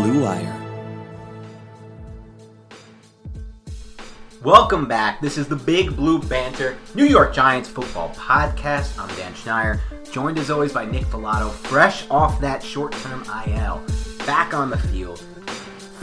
Blue Wire. Welcome back. This is the Big Blue Banter New York Giants football podcast. I'm Dan Schneier, joined as always by Nick Falato, fresh off that short term IL, back on the field,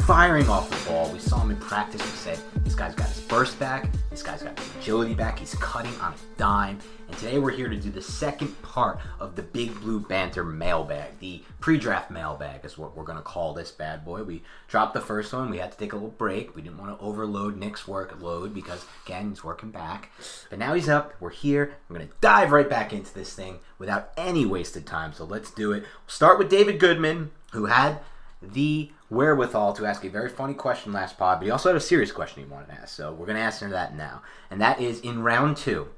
firing off the ball. We saw him in practice. We said, this guy's got his burst back, this guy's got his agility back, he's cutting on a dime. And today we're here to do the second part of the Big Blue Banter mailbag. The pre draft mailbag is what we're going to call this bad boy. We dropped the first one. We had to take a little break. We didn't want to overload Nick's workload because, again, he's working back. But now he's up. We're here. I'm going to dive right back into this thing without any wasted time. So let's do it. We'll start with David Goodman, who had the wherewithal to ask a very funny question last pod, but he also had a serious question he wanted to ask. So we're going to answer that now. And that is in round two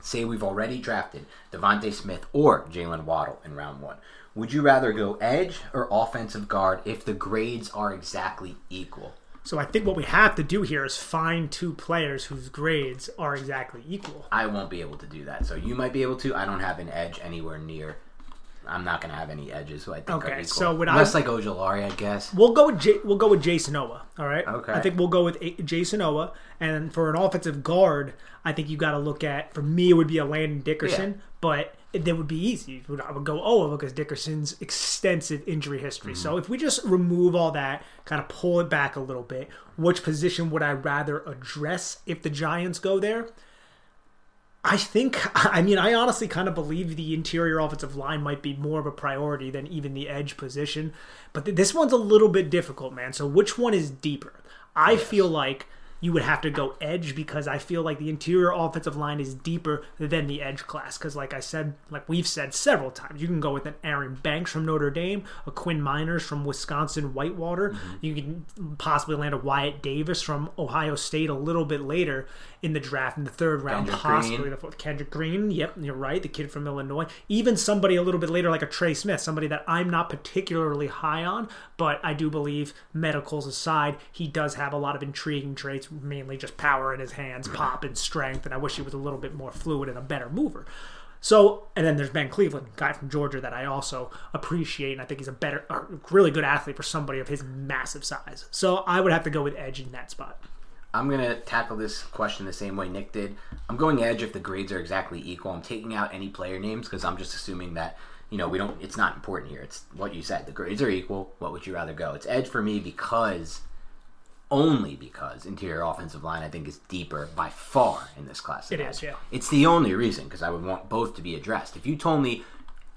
say we've already drafted DeVonta Smith or Jalen Waddle in round one. Would you rather go edge or offensive guard if the grades are exactly equal? So I think what we have to do here is find two players whose grades are exactly equal. I won't be able to do that. So you might be able to. I don't have an edge anywhere near. I'm not going to have any edges, so I think Okay, are equal. so would unless I- like Ojulari, I guess. We'll go with J- we'll go with Jayson Oweh. All right. Okay. I think we'll go with A- Jayson Oweh, and for an offensive guard, I think you got to look at. For me, it would be a Landon Dickerson, Yeah. but it, that would be easy. I would go Oweh because Dickerson's extensive injury history. So Mm-hmm. if we just remove all that, kind of pull it back a little bit, which position would I rather address if the Giants go there? I think, I mean, I honestly kind of believe the interior offensive line might be more of a priority than even the edge position. But th- this one's a little bit difficult, man. So, which one is deeper? I feel like you would have to go edge because I feel like the interior offensive line is deeper than the edge class. Because, like I said, like we've said several times, you can go with an Aaron Banks from Notre Dame, a Quinn Meinerz from Wisconsin Whitewater. Mm-hmm. You can possibly land a Wyatt Davis from Ohio State a little bit later in the draft in the third round, Kendrick possibly Green. the fourth. Kendrick Green. Yep, you're right. The kid from Illinois. Even somebody a little bit later, like a Trey Smith, somebody that I'm not particularly high on, but I do believe medicals aside, he does have a lot of intriguing traits, mainly just power in his hands, pop and strength. And I wish he was a little bit more fluid and a better mover. So, and then there's Ben Cleveland, guy from Georgia that I also appreciate, and I think he's a better, a really good athlete for somebody of his massive size. So I would have to go with Edge in that spot. I'm gonna tackle this question the same way Nick did. I'm going edge if the grades are exactly equal. I'm taking out any player names because I'm just assuming that you know we don't. It's not important here. It's what you said. The grades are equal. What would you rather go? It's edge for me because only because interior offensive line I think is deeper by far in this class. It is, yeah. It's the only reason because I would want both to be addressed. If you told me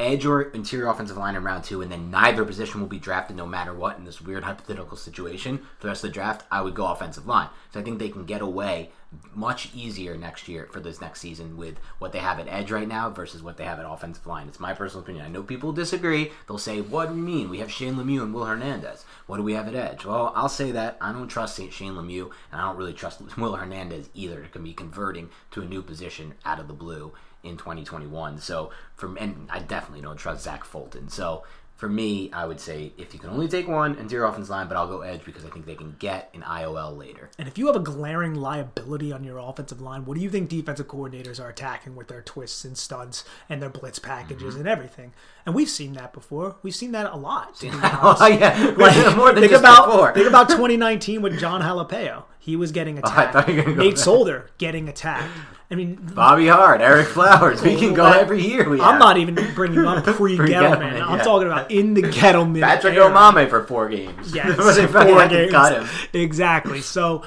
edge or interior offensive line in round two, and then neither position will be drafted no matter what in this weird hypothetical situation for the rest of the draft, I would go offensive line. So I think they can get away much easier next year for this next season with what they have at edge right now versus what they have at offensive line. It's my personal opinion. I know people disagree. They'll say, "What do you mean? We have Shane Lemieux and Will Hernandez. What do we have at edge?" Well, I'll say that I don't trust Shane Lemieux, and I don't really trust Will Hernandez either to be converting to a new position out of the blue in 2021. So, from and I definitely don't trust Zach Fulton. So for me, I would say if you can only take one interior offense line, but I'll go edge because I think they can get an IOL later. And if you have a glaring liability on your offensive line, what do you think defensive coordinators are attacking with their twists and studs and their blitz packages mm-hmm. and everything? And we've seen that before. We've seen that a lot. oh, yeah, like, more than think about before. think about 2019 with Jon Halapio. He was getting oh, attacked. Oh, Nate Solder getting attacked. I mean, Bobby Hart, Ereck Flowers. We can go every year. I'm have. not even bringing up pre Gettleman. Yeah. I'm talking about in the Gettleman. Patrick era. Omameh for four games. Yes, four games. Exactly. So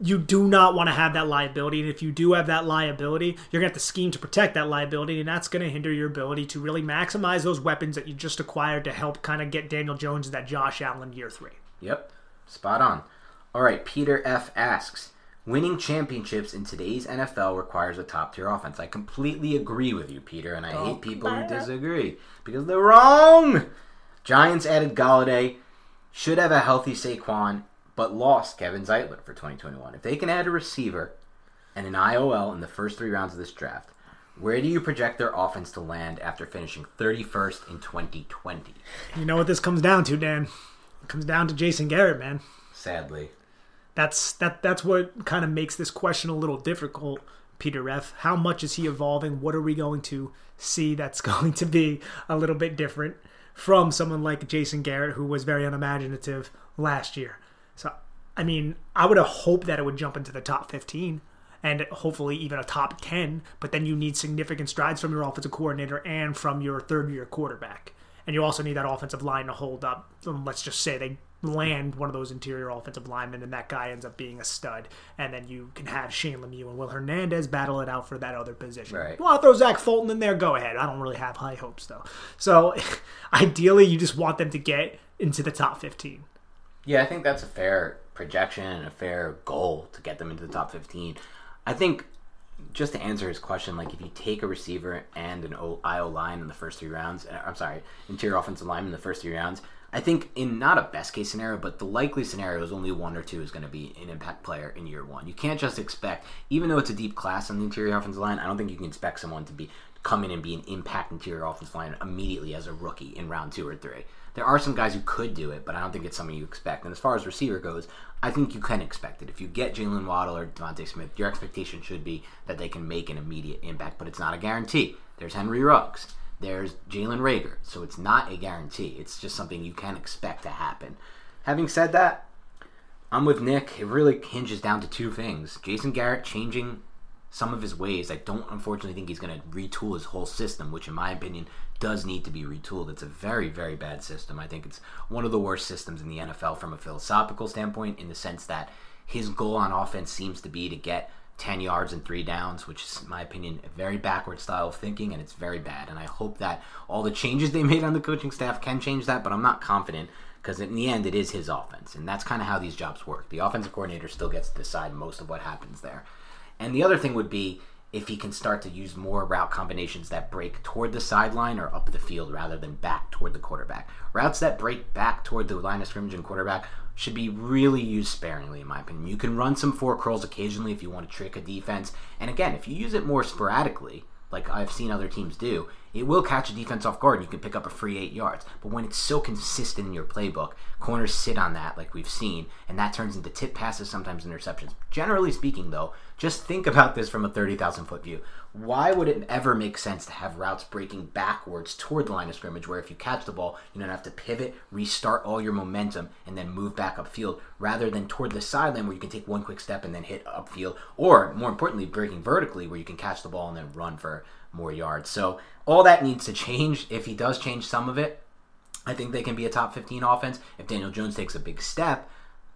you do not want to have that liability. And if you do have that liability, you're going to have to scheme to protect that liability. And that's going to hinder your ability to really maximize those weapons that you just acquired to help kind of get Daniel Jones that Josh Allen year three. Yep. Spot on. All right. Peter F. asks Winning championships in today's NFL requires a top tier offense. I completely agree with you, Peter, and I oh, hate people who disagree because they're wrong. Giants added Golladay, should have a healthy Saquon, but lost Kevin Zeitler for 2021. If they can add a receiver and an IOL in the first three rounds of this draft, where do you project their offense to land after finishing 31st in 2020? You know what this comes down to, Dan? It comes down to Jason Garrett, man. Sadly that's that that's what kind of makes this question a little difficult peter f how much is he evolving? What are we going to see that's going to be a little bit different from someone like jason garrett who was very unimaginative last year? So i mean i would have hoped that it would jump into the top 15 and hopefully even a top 10 but then you need significant strides from your offensive coordinator and from your third year quarterback. And you also need that offensive line to hold up. Let's just say they land one of those interior offensive linemen, and that guy ends up being a stud. And then you can have Shane Lemieux and Will Hernandez battle it out for that other position. Right. Want to throw Zach Fulton in there? Go ahead. I don't really have high hopes though. So ideally, you just want them to get into the top fifteen. Yeah, I think that's a fair projection and a fair goal to get them into the top fifteen. I think just to answer his question, like if you take a receiver and an IO line in the first three rounds, uh, I'm sorry, interior offensive line in the first three rounds, I think in not a best case scenario, but the likely scenario is only one or two is going to be an impact player in year one. You can't just expect, even though it's a deep class on the interior offensive line, I don't think you can expect someone to be come in and be an impact interior offensive line immediately as a rookie in round two or three. There are some guys who could do it, but I don't think it's something you expect. And as far as receiver goes, I think you can expect it. If you get Jalen Waddle or DeVonta Smith, your expectation should be that they can make an immediate impact, but it's not a guarantee. There's Henry Ruggs. There's Jalen Reagor. So it's not a guarantee. It's just something you can expect to happen. Having said that, I'm with Nick. It really hinges down to two things. Jason Garrett changing some of his ways. I don't unfortunately think he's going to retool his whole system, which in my opinion does need to be retooled. It's a very, very bad system. I think it's one of the worst systems in the NFL from a philosophical standpoint, in the sense that his goal on offense seems to be to get 10 yards and three downs, which is, in my opinion, a very backward style of thinking, and it's very bad. And I hope that all the changes they made on the coaching staff can change that, but I'm not confident because in the end, it is his offense. And that's kind of how these jobs work. The offensive coordinator still gets to decide most of what happens there. And the other thing would be if he can start to use more route combinations that break toward the sideline or up the field rather than back toward the quarterback. Routes that break back toward the line of scrimmage and quarterback should be really used sparingly, in my opinion. You can run some four curls occasionally if you want to trick a defense. And again, if you use it more sporadically, like I've seen other teams do, it will catch a defense off guard and you can pick up a free eight yards. But when it's so consistent in your playbook, corners sit on that, like we've seen, and that turns into tip passes, sometimes interceptions. Generally speaking, though, just think about this from a 30,000 foot view. Why would it ever make sense to have routes breaking backwards toward the line of scrimmage where if you catch the ball, you don't have to pivot, restart all your momentum, and then move back upfield rather than toward the sideline where you can take one quick step and then hit upfield, or more importantly, breaking vertically where you can catch the ball and then run for more yards. So all that needs to change. If he does change some of it, I think they can be a top 15 offense. If Daniel Jones takes a big step,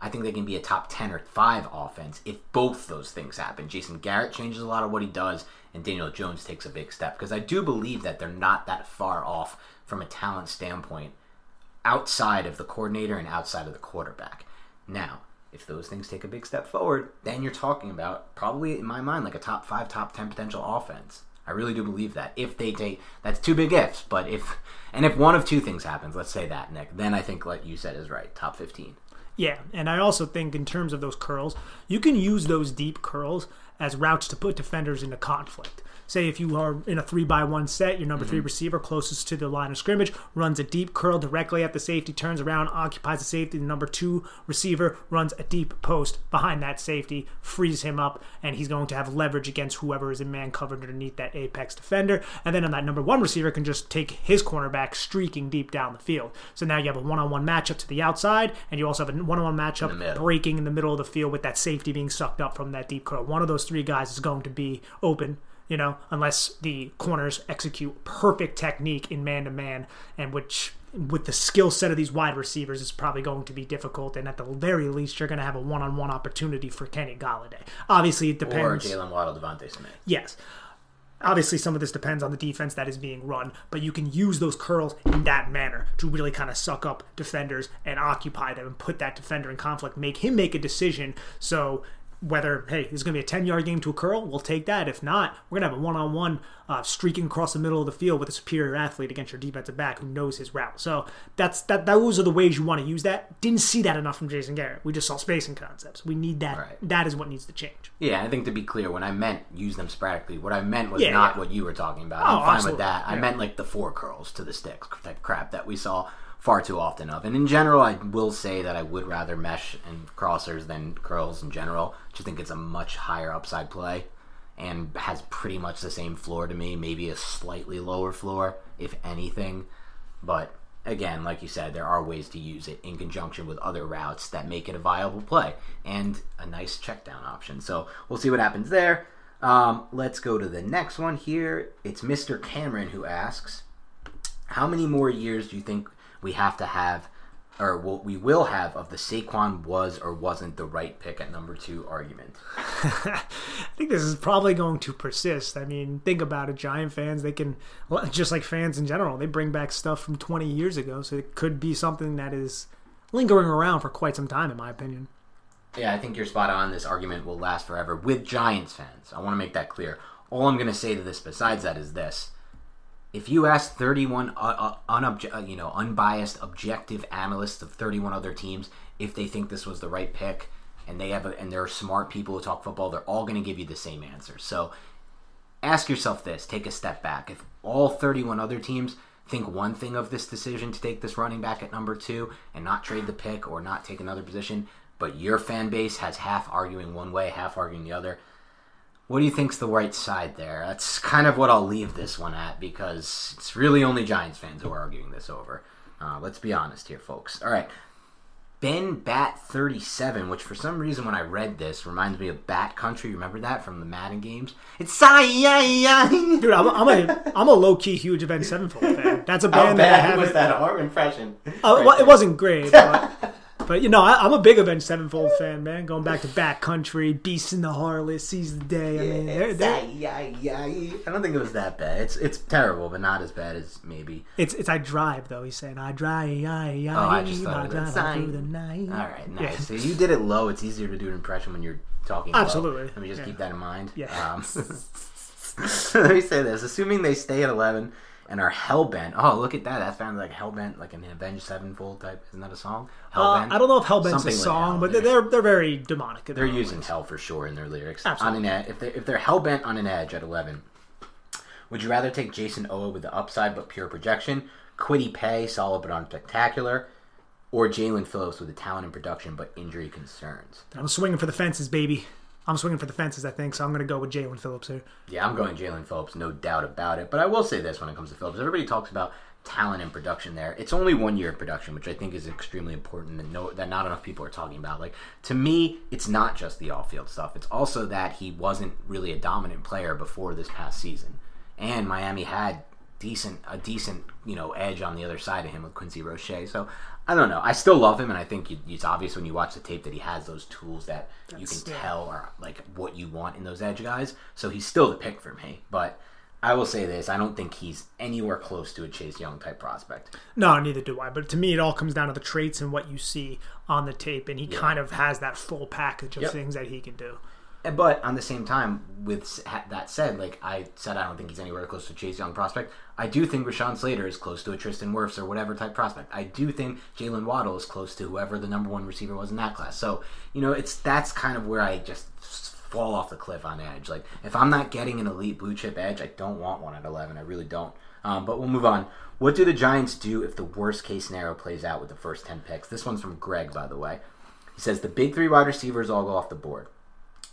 I think they can be a top 10 or 5 offense if both those things happen. Jason Garrett changes a lot of what he does, and Daniel Jones takes a big step. Because I do believe that they're not that far off from a talent standpoint outside of the coordinator and outside of the quarterback. Now, If those things take a big step forward, then you're talking about probably, in my mind, like a top five, top 10 potential offense. I really do believe that. If they take, that's two big ifs, but if, and if one of two things happens, let's say that, Nick, then I think what you said is right, top 15. Yeah, and I also think in terms of those curls, you can use those deep curls as routes to put defenders into conflict. Say if you are in a three by one set, your number three mm-hmm. receiver closest to the line of scrimmage runs a deep curl directly at the safety, turns around, occupies the safety. The number two receiver runs a deep post behind that safety, frees him up, and he's going to have leverage against whoever is in man covered underneath that apex defender. And then on that number one receiver can just take his cornerback streaking deep down the field. So now you have a one on one matchup to the outside, and you also have a one on one matchup middle. breaking in the middle of the field with that safety being sucked up from that deep curl. One of those three guys is going to be open, you know, unless the corners execute perfect technique in man to man, and which with the skill set of these wide receivers is probably going to be difficult. And at the very least, you're going to have a one on one opportunity for Kenny Golladay. Obviously, it depends. Or. Jalen Waddle, DeVonta Smith. Yes. Obviously, some of this depends on the defense that is being run, but you can use those curls in that manner to really kind of suck up defenders and occupy them and put that defender in conflict, make him make a decision. So, whether, hey, this is going to be a 10 yard game to a curl, we'll take that. If not, we're going to have a one on one streaking across the middle of the field with a superior athlete against your defensive back who knows his route. So, that's that. those are the ways you want to use that. Didn't see that enough from Jason Garrett. We just saw spacing concepts. We need that. Right. That is what needs to change. Yeah, I think to be clear, when I meant use them sporadically, what I meant was Yeah, not yeah. what you were talking about. Oh, I'm fine absolutely. with that. I meant like the four curls to the sticks type crap that we saw far too often of. And in general, I will say that I would rather mesh and crossers than curls in general. Just think it's a much higher upside play and has pretty much the same floor to me, maybe a slightly lower floor, if anything. But again, like you said, there are ways to use it in conjunction with other routes that make it a viable play and a nice check down option. So we'll see what happens there. Um, let's go to the next one here. It's Mr. Cameron who asks, How many more years do you think we have to have, or what we will have, of the Saquon was or wasn't the right pick at number two argument? I think this is probably going to persist. I mean, think about it. Giant fans, they can, just like fans in general, they bring back stuff from 20 years ago. So it could be something that is lingering around for quite some time, in my opinion. Yeah, I think you're spot on. This argument will last forever with Giants fans. I want to make that clear. All I'm going to say to this, besides that, is this: if you ask 31 uh, uh, uh, you know unbiased, objective analysts of 31 other teams if they think this was the right pick, and they have a, and they're smart people who talk football, they're all going to give you the same answer. So ask yourself this: take a step back. If all 31 other teams think one thing of this decision to take this running back at number two and not trade the pick or not take another position, but your fan base has half arguing one way, half arguing the other. What do you think's the right side there? That's kind of what I'll leave this one at because it's really only Giants fans who are arguing this over. Uh, let's be honest here, folks. All right. Ben Bat 37, which for some reason when I read this reminds me of Bat Country. Remember that from the Madden games? It's Sai Dude, I'm, I'm a I'm a low key huge Avenged Sevenfold fan. That's a band How that I have. was that our impression? Uh, well, it wasn't great, but, but you know, I, I'm a big Avenged Sevenfold fan, man. Going back to Bat Country, Beast and the Harlot, Seize the Day. I mean, they're, they're, I don't think it was that bad. It's it's terrible, but not as bad as maybe. it's it's I drive though. He's saying I drive, I, I, Oh, I just thought I drive through the night. All right, nice. Yeah. So you did it low. It's easier to do an impression when you're talking. low. Absolutely. Let me just Yeah. keep that in mind. Yeah. Um, let me say this: assuming they stay at eleven and are hell bent. Oh, look at that! That sounds like hell bent, like an Avenged Sevenfold type. Isn't that a song? Uh, Hellbent? I don't know if Hellbent's Something a song, hell but they're they're very demonic. They're using ways. hell for sure in their lyrics. Absolutely. On an ed- if they if they're hell bent on an edge at eleven, would you rather take Jayson Oweh with the upside but pure projection, Kwity Paye solid but unspectacular, or Jaelan Phillips with the talent and production but injury concerns? I'm swinging for the fences, baby. I'm swinging for the fences, I think. So I'm going to go with Jaelan Phillips here. Yeah, I'm going Jaelan Phillips, no doubt about it. But I will say this when it comes to Phillips, everybody talks about talent and production there. It's only one year of production, which I think is extremely important and no, that not enough people are talking about. Like to me, it's not just the off-field stuff. It's also that he wasn't really a dominant player before this past season, and Miami had decent a decent you know edge on the other side of him with Quincy Roche. So I don't know. I still love him, and I think it's obvious when you watch the tape that he has those tools that you can yeah. tell are like what you want in those edge guys. So he's still the pick for me, but. I will say this: I don't think he's anywhere close to a Chase Young type prospect. No, neither do I. But to me, it all comes down to the traits and what you see on the tape, and he kind of has that full package of Yep. things that he can do. But on the same time, with that said, like I said, I don't think he's anywhere close to Chase Young prospect. I do think Rashawn Slater is close to a Tristan Wirfs or whatever type prospect. I do think Jalen Waddle is close to whoever the number one receiver was in that class. So you know, it's that's kind of where I just fall off the cliff on edge. Like if I'm not getting an elite blue chip edge, I don't want one at 11. I really don't. Um, but we'll move on. What do the Giants do if the worst case scenario plays out with the first 10 picks? This one's from Greg, by the way. He says the big three wide receivers all go off the board.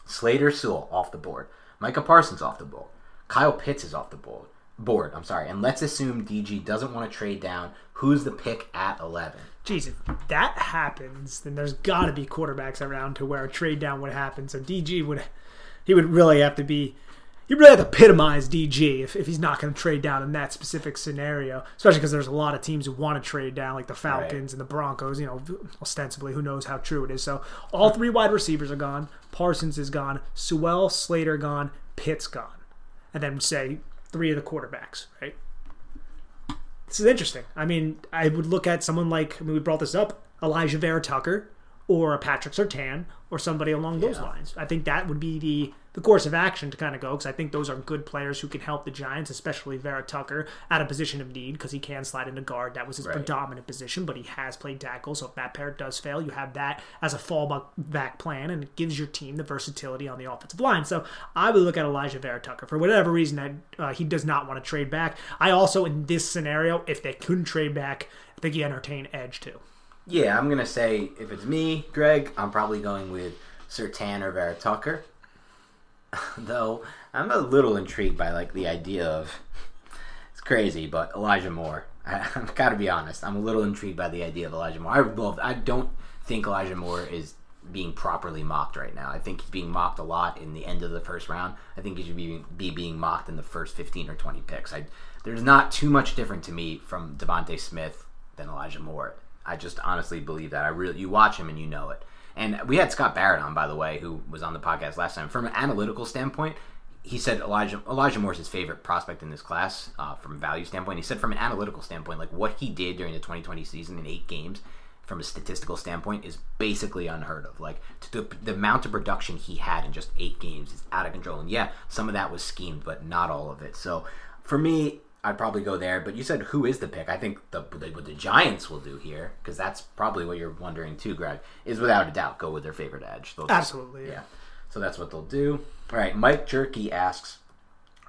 Slater Sewell off the board. Micah Parsons off the board. Kyle Pitts is off the board. Board, I'm sorry. And let's assume DG doesn't want to trade down. Who's the pick at 11? Jeez, if that happens, then there's got to be quarterbacks around to where a trade down would happen. So DG would, he would really have to be, he really have to epitomize DG if, if he's not going to trade down in that specific scenario. Especially because there's a lot of teams who want to trade down, like the Falcons and the Broncos. You know, ostensibly, who knows how true it is. So all three wide receivers are gone. Parsons is gone. Sewell, Slater gone. Pitts gone, and then say three of the quarterbacks, right? This is interesting. I mean, I would look at someone like I mean, we brought this up, Alijah Vera Tucker, or a Patrick Surtain, or somebody along those lines. I think that would be the the course of action to kind of go because I think those are good players who can help the Giants, especially Vera Tucker, at a position of need because he can slide into guard. That was his predominant position, but he has played tackle. So if that pair does fail, you have that as a fallback back plan, and it gives your team the versatility on the offensive line. So I would look at Alijah Vera Tucker for whatever reason that uh, he does not want to trade back. I also, in this scenario, if they couldn't trade back, I think you entertain edge too. Yeah, I'm gonna say if it's me, Greg, I'm probably going with Surtain or Vera Tucker. Though I'm a little intrigued by like the idea of it's crazy, but Elijah Moore. I, I've got to be honest. I'm a little intrigued by the idea of Elijah Moore. I love. I don't think Elijah Moore is being properly mocked right now. I think he's being mocked a lot in the end of the first round. I think he should be be being mocked in the first 15 or 20 picks. I, there's not too much different to me from DeVonta Smith than Elijah Moore. I just honestly believe that. I really you watch him and you know it. And we had Scott Barrett on, by the way, who was on the podcast last time. From an analytical standpoint, he said Elijah Elijah Moore's his favorite prospect in this class uh, from a value standpoint. He said from an analytical standpoint, like what he did during the 2020 season in eight games, from a statistical standpoint, is basically unheard of. Like the, the amount of production he had in just eight games is out of control. And yeah, some of that was schemed, but not all of it. So for me, I'd probably go there. But you said who is the pick? I think the, the what the Giants will do here, because that's probably what you're wondering too, Greg, is without a doubt go with their favorite edge. They'll Absolutely, yeah. yeah. So that's what they'll do. All right. Mike Jerky asks,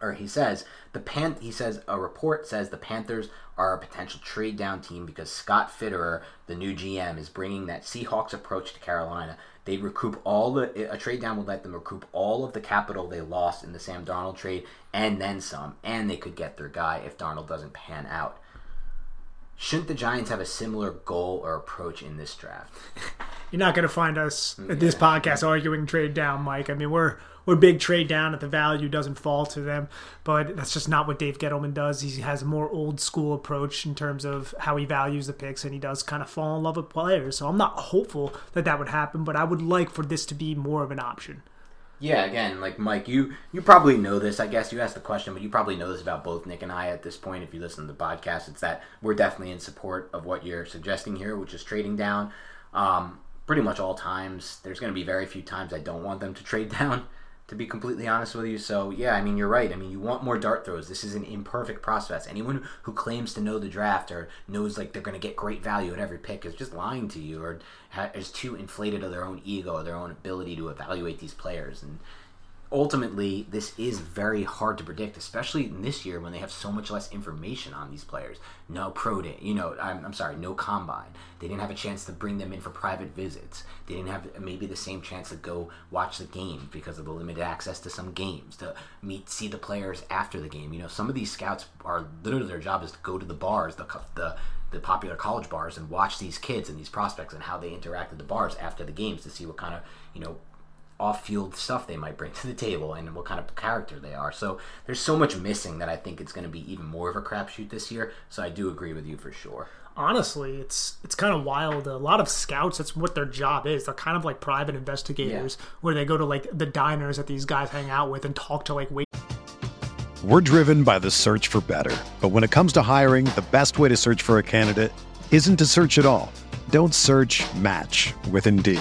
or he says the pan. He says a report says the Panthers are a potential trade down team because Scott Fitterer, the new GM, is bringing that Seahawks approach to Carolina. They recoup all the a trade down would let them recoup all of the capital they lost in the Sam Darnold trade and then some, and they could get their guy if Darnold doesn't pan out. Shouldn't the Giants have a similar goal or approach in this draft? You're not going to find us mm, at this podcast arguing trade down, Mike. I mean, we're we're big trade down if the value doesn't fall to them, but that's just not what Dave Gettleman does. He has a more old school approach in terms of how he values the picks, and he does kind of fall in love with players. So I'm not hopeful that that would happen, but I would like for this to be more of an option. Yeah, again, like Mike, you you probably know this. I guess you asked the question, but you probably know this about both Nick and I at this point. If you listen to the podcast, it's that we're definitely in support of what you're suggesting here, which is trading down. Um, pretty much all times. There's going to be very few times I don't want them to trade down. To be completely honest with you, so yeah, I mean you're right. I mean you want more dart throws. This is an imperfect process. Anyone who claims to know the draft or knows like they're going to get great value at every pick is just lying to you or is too inflated of their own ego or their own ability to evaluate these players. And ultimately, this is very hard to predict, especially in this year when they have so much less information on these players. No pro day, you know, I'm, I'm sorry, no combine. They didn't have a chance to bring them in for private visits. They didn't have maybe the same chance to go watch the game because of the limited access to some games, to meet, see the players after the game. You know, some of these scouts are literally their job is to go to the bars, the, the, the popular college bars and watch these kids and these prospects and how they interact at the bars after the games to see what kind of, you know, off-field stuff they might bring to the table and what kind of character they are. So there's so much missing that I think it's going to be even more of a crapshoot this year. So I do agree with you for sure. Honestly, it's it's kind of wild. A lot of scouts, that's what their job is. They're kind of like private investigators, where they go to like the diners that these guys hang out with and talk to like wait. We're driven by the search for better. But when it comes to hiring, the best way to search for a candidate isn't to search at all. Don't search match with Indeed.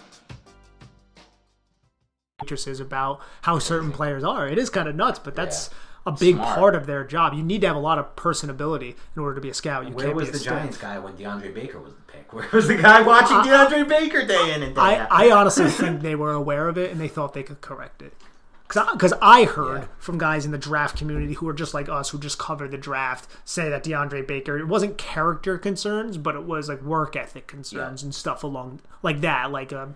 About how certain players are. It is kind of nuts, but that's a big Smart. part of their job. You need to have a lot of personability in order to be a scout. You Where can't was be the. Giants guy when DeAndre Baker was the pick? Where was the guy watching DeAndre Baker day in and day I, out? I honestly think they were aware of it and they thought they could correct it. Because I, I heard Yeah. from guys in the draft community who are just like us, who just cover the draft, say that DeAndre Baker, it wasn't character concerns, but it was like work ethic concerns Yeah. and stuff along like that. Like, um,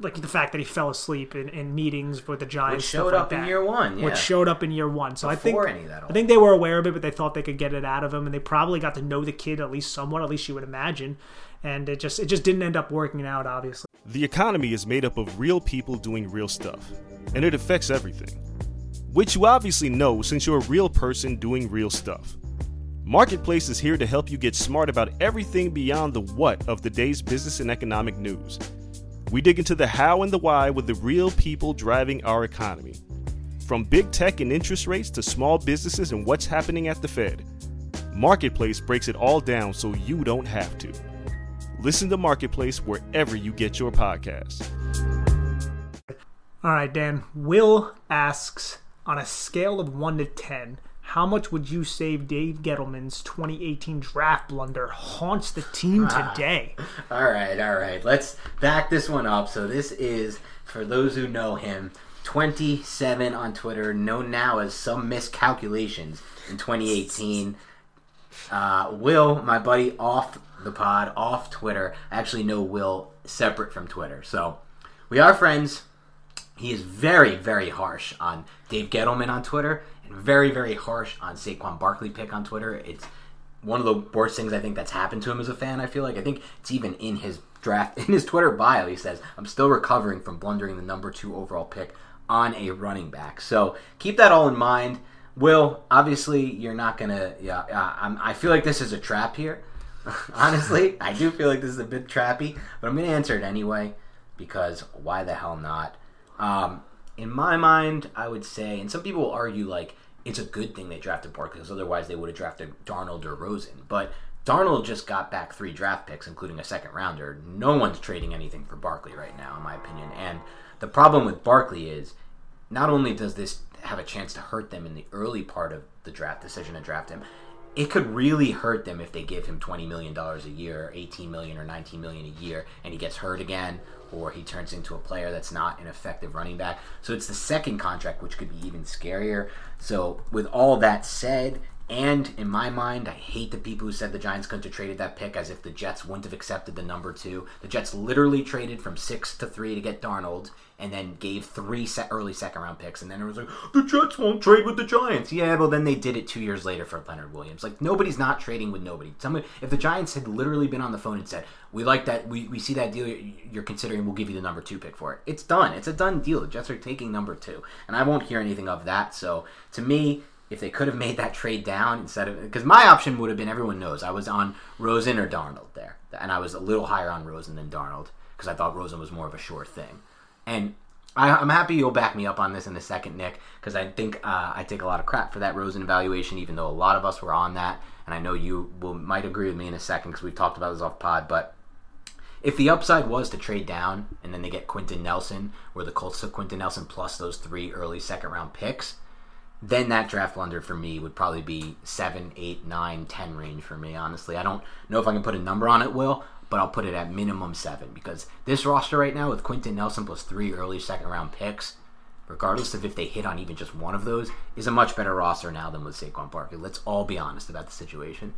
like the fact that he fell asleep in, in meetings with the Giants. Which stuff showed like up in year one, yeah. Which showed up in year one. So I think any of that. I think they were aware of it, but they thought they could get it out of him, and they probably got to know the kid at least somewhat. At least you would imagine, and it just it just didn't end up working out. Obviously, The economy is made up of real people doing real stuff, and it affects everything. Which you obviously know since you're a real person doing real stuff. Marketplace is here to help you get smart about everything beyond the what of the day's business and economic news. We dig into the how and the why with the real people driving our economy. From big tech and interest rates to small businesses and what's happening at the Fed. Marketplace breaks it all down so you don't have to. Listen to Marketplace wherever you get your podcasts. All right, Dan. Will asks on a scale of 1 to 10, how much would you save Dave Gettleman's 2018 draft blunder haunts the team today? All right, all right. Let's back this one up. So this is for those who know him, 27 on Twitter, known now as some miscalculations in 2018. Uh, Will, my buddy, off the pod, off Twitter. I actually know Will separate from Twitter, so we are friends. He is very, very harsh on Dave Gettleman on Twitter, very, very harsh on Saquon Barkley pick on Twitter. It's one of the worst things I think that's happened to him as a fan. I feel like I think it's even in his draft, in his Twitter bio, he says, "I'm still recovering from blundering the number two overall pick on a running back." So keep that all in mind. Will, obviously, you're not gonna. Yeah, I feel like this is a trap here. Honestly, I do feel like this is a bit trappy, but I'm gonna answer it anyway because why the hell not? Um, in my mind, I would say, and some people will argue like it's a good thing they drafted Barkley because otherwise they would have drafted Darnold or Rosen. But Darnold just got back three draft picks, including a second rounder. No one's trading anything for Barkley right now, in my opinion. And the problem with Barkley is not only does this have a chance to hurt them in the early part of the draft decision to draft him, it could really hurt them if they give him twenty million dollars a year, or 18 million or 19 million a year, and he gets hurt again, or he turns into a player that's not an effective running back. So it's the second contract which could be even scarier. So with all that said, and in my mind, I hate the people who said the Giants couldn't have traded that pick as if the Jets wouldn't have accepted the number two. The Jets literally traded from six to three to get Darnold, and then gave three early second round picks, and then it was like the Jets won't trade with the Giants. Yeah, well then they did it two years later for Leonard Williams. Like nobody's not trading with nobody. Somebody, if the Giants had literally been on the phone and said, "We like that, we, we see that deal you're considering, we'll give you the number two pick for it," it's done. It's a done deal. The Jets are taking number two, and I won't hear anything of that. So to me, if they could have made that trade down instead of because my option would have been everyone knows I was on Rosen or Darnold there, and I was a little higher on Rosen than Darnold because I thought Rosen was more of a sure thing. And I, I'm happy you'll back me up on this in a second, Nick, because I think uh, I take a lot of crap for that Rosen evaluation, even though a lot of us were on that, and I know you will might agree with me in a second because we've talked about this off pod, but. If the upside was to trade down and then they get Quenton Nelson, where the Colts took Quenton Nelson plus those three early second round picks, then that draft blunder for me would probably be seven, eight, nine, ten range for me. Honestly, I don't know if I can put a number on it, Will, but I'll put it at minimum seven because this roster right now with Quenton Nelson plus three early second round picks, regardless of if they hit on even just one of those, is a much better roster now than with Saquon Barkley. Let's all be honest about the situation.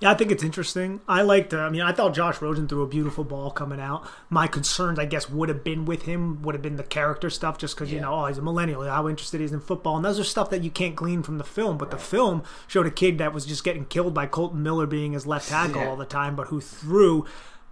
Yeah, I think it's interesting. I liked. Uh, I mean, I thought Josh Rosen threw a beautiful ball coming out. My concerns, I guess, would have been with him would have been the character stuff, just because you know, oh, he's a millennial. How interested he is in football, and those are stuff that you can't glean from the film. But the film showed a kid that was just getting killed by Kolton Miller being his left tackle Yeah. all the time, but who threw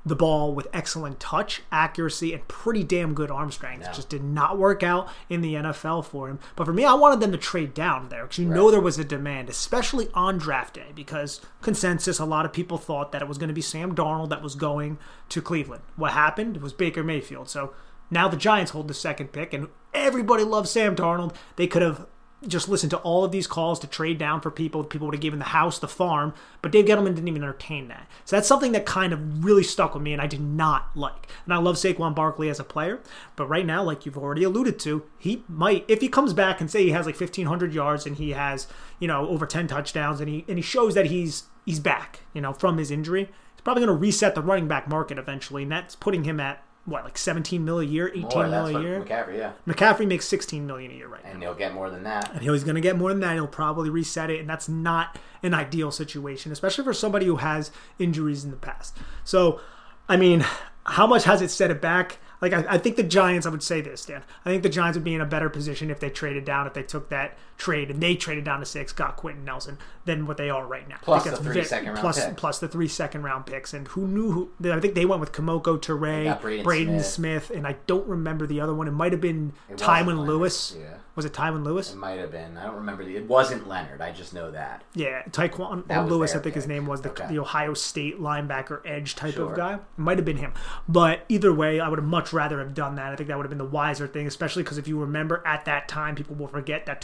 the ball with excellent touch, accuracy, and pretty damn good arm strength. It just did not work out in the NFL for him. But for me, I wanted them to trade down there because you know there was a demand, especially on draft day, because consensus, a lot of people thought that it was going to be Sam Darnold that was going to Cleveland. What happened? Was Baker Mayfield. So now the Giants hold the second pick, and everybody loves Sam Darnold. They could have just listen to all of these calls to trade down for people. People would have given the house, the farm, but Dave Gettleman didn't even entertain that. So that's something that kind of really stuck with me, and I did not like. And I love Saquon Barkley as a player, but right now, like you've already alluded to, he might, if he comes back and say he has like 1,500 yards and he has, you know, over 10 touchdowns, and he and he shows that he's he's back, you know, from his injury, he's probably going to reset the running back market eventually, and that's putting him at what like 17 mil a year, 18 More, mil that's a year. McCaffrey, yeah, McCaffrey makes 16 million a year right now. and he'll get more than that. And he's going to get more than that. He'll probably reset it, and that's not an ideal situation, especially for somebody who has injuries in the past. So, I mean, how much has it set it back? Like, I, I think the Giants, I would say this, Dan. I think the Giants would be in a better position if they traded down, if they took that trade and they traded down to six, got Quenton Nelson, than what they are right now. Plus the three ve- second-round plus- picks. plus the three second round picks. And who knew who? I think they went with Kemoko Turay, Braden Braden Smith. Smith. and I don't remember the other one. It might have been Leonard, Lewis. yeah. Was it Tyron Lewis? It might have been. I don't remember. The, it wasn't Leonard. I just know that. Yeah, Tyquan Lewis, I think his name was the, Okay. the Ohio State linebacker edge type Sure. of guy. It might have been him, but either way, I would have much rather have done that. I think that would have been the wiser thing, especially because if you remember at that time, people will forget that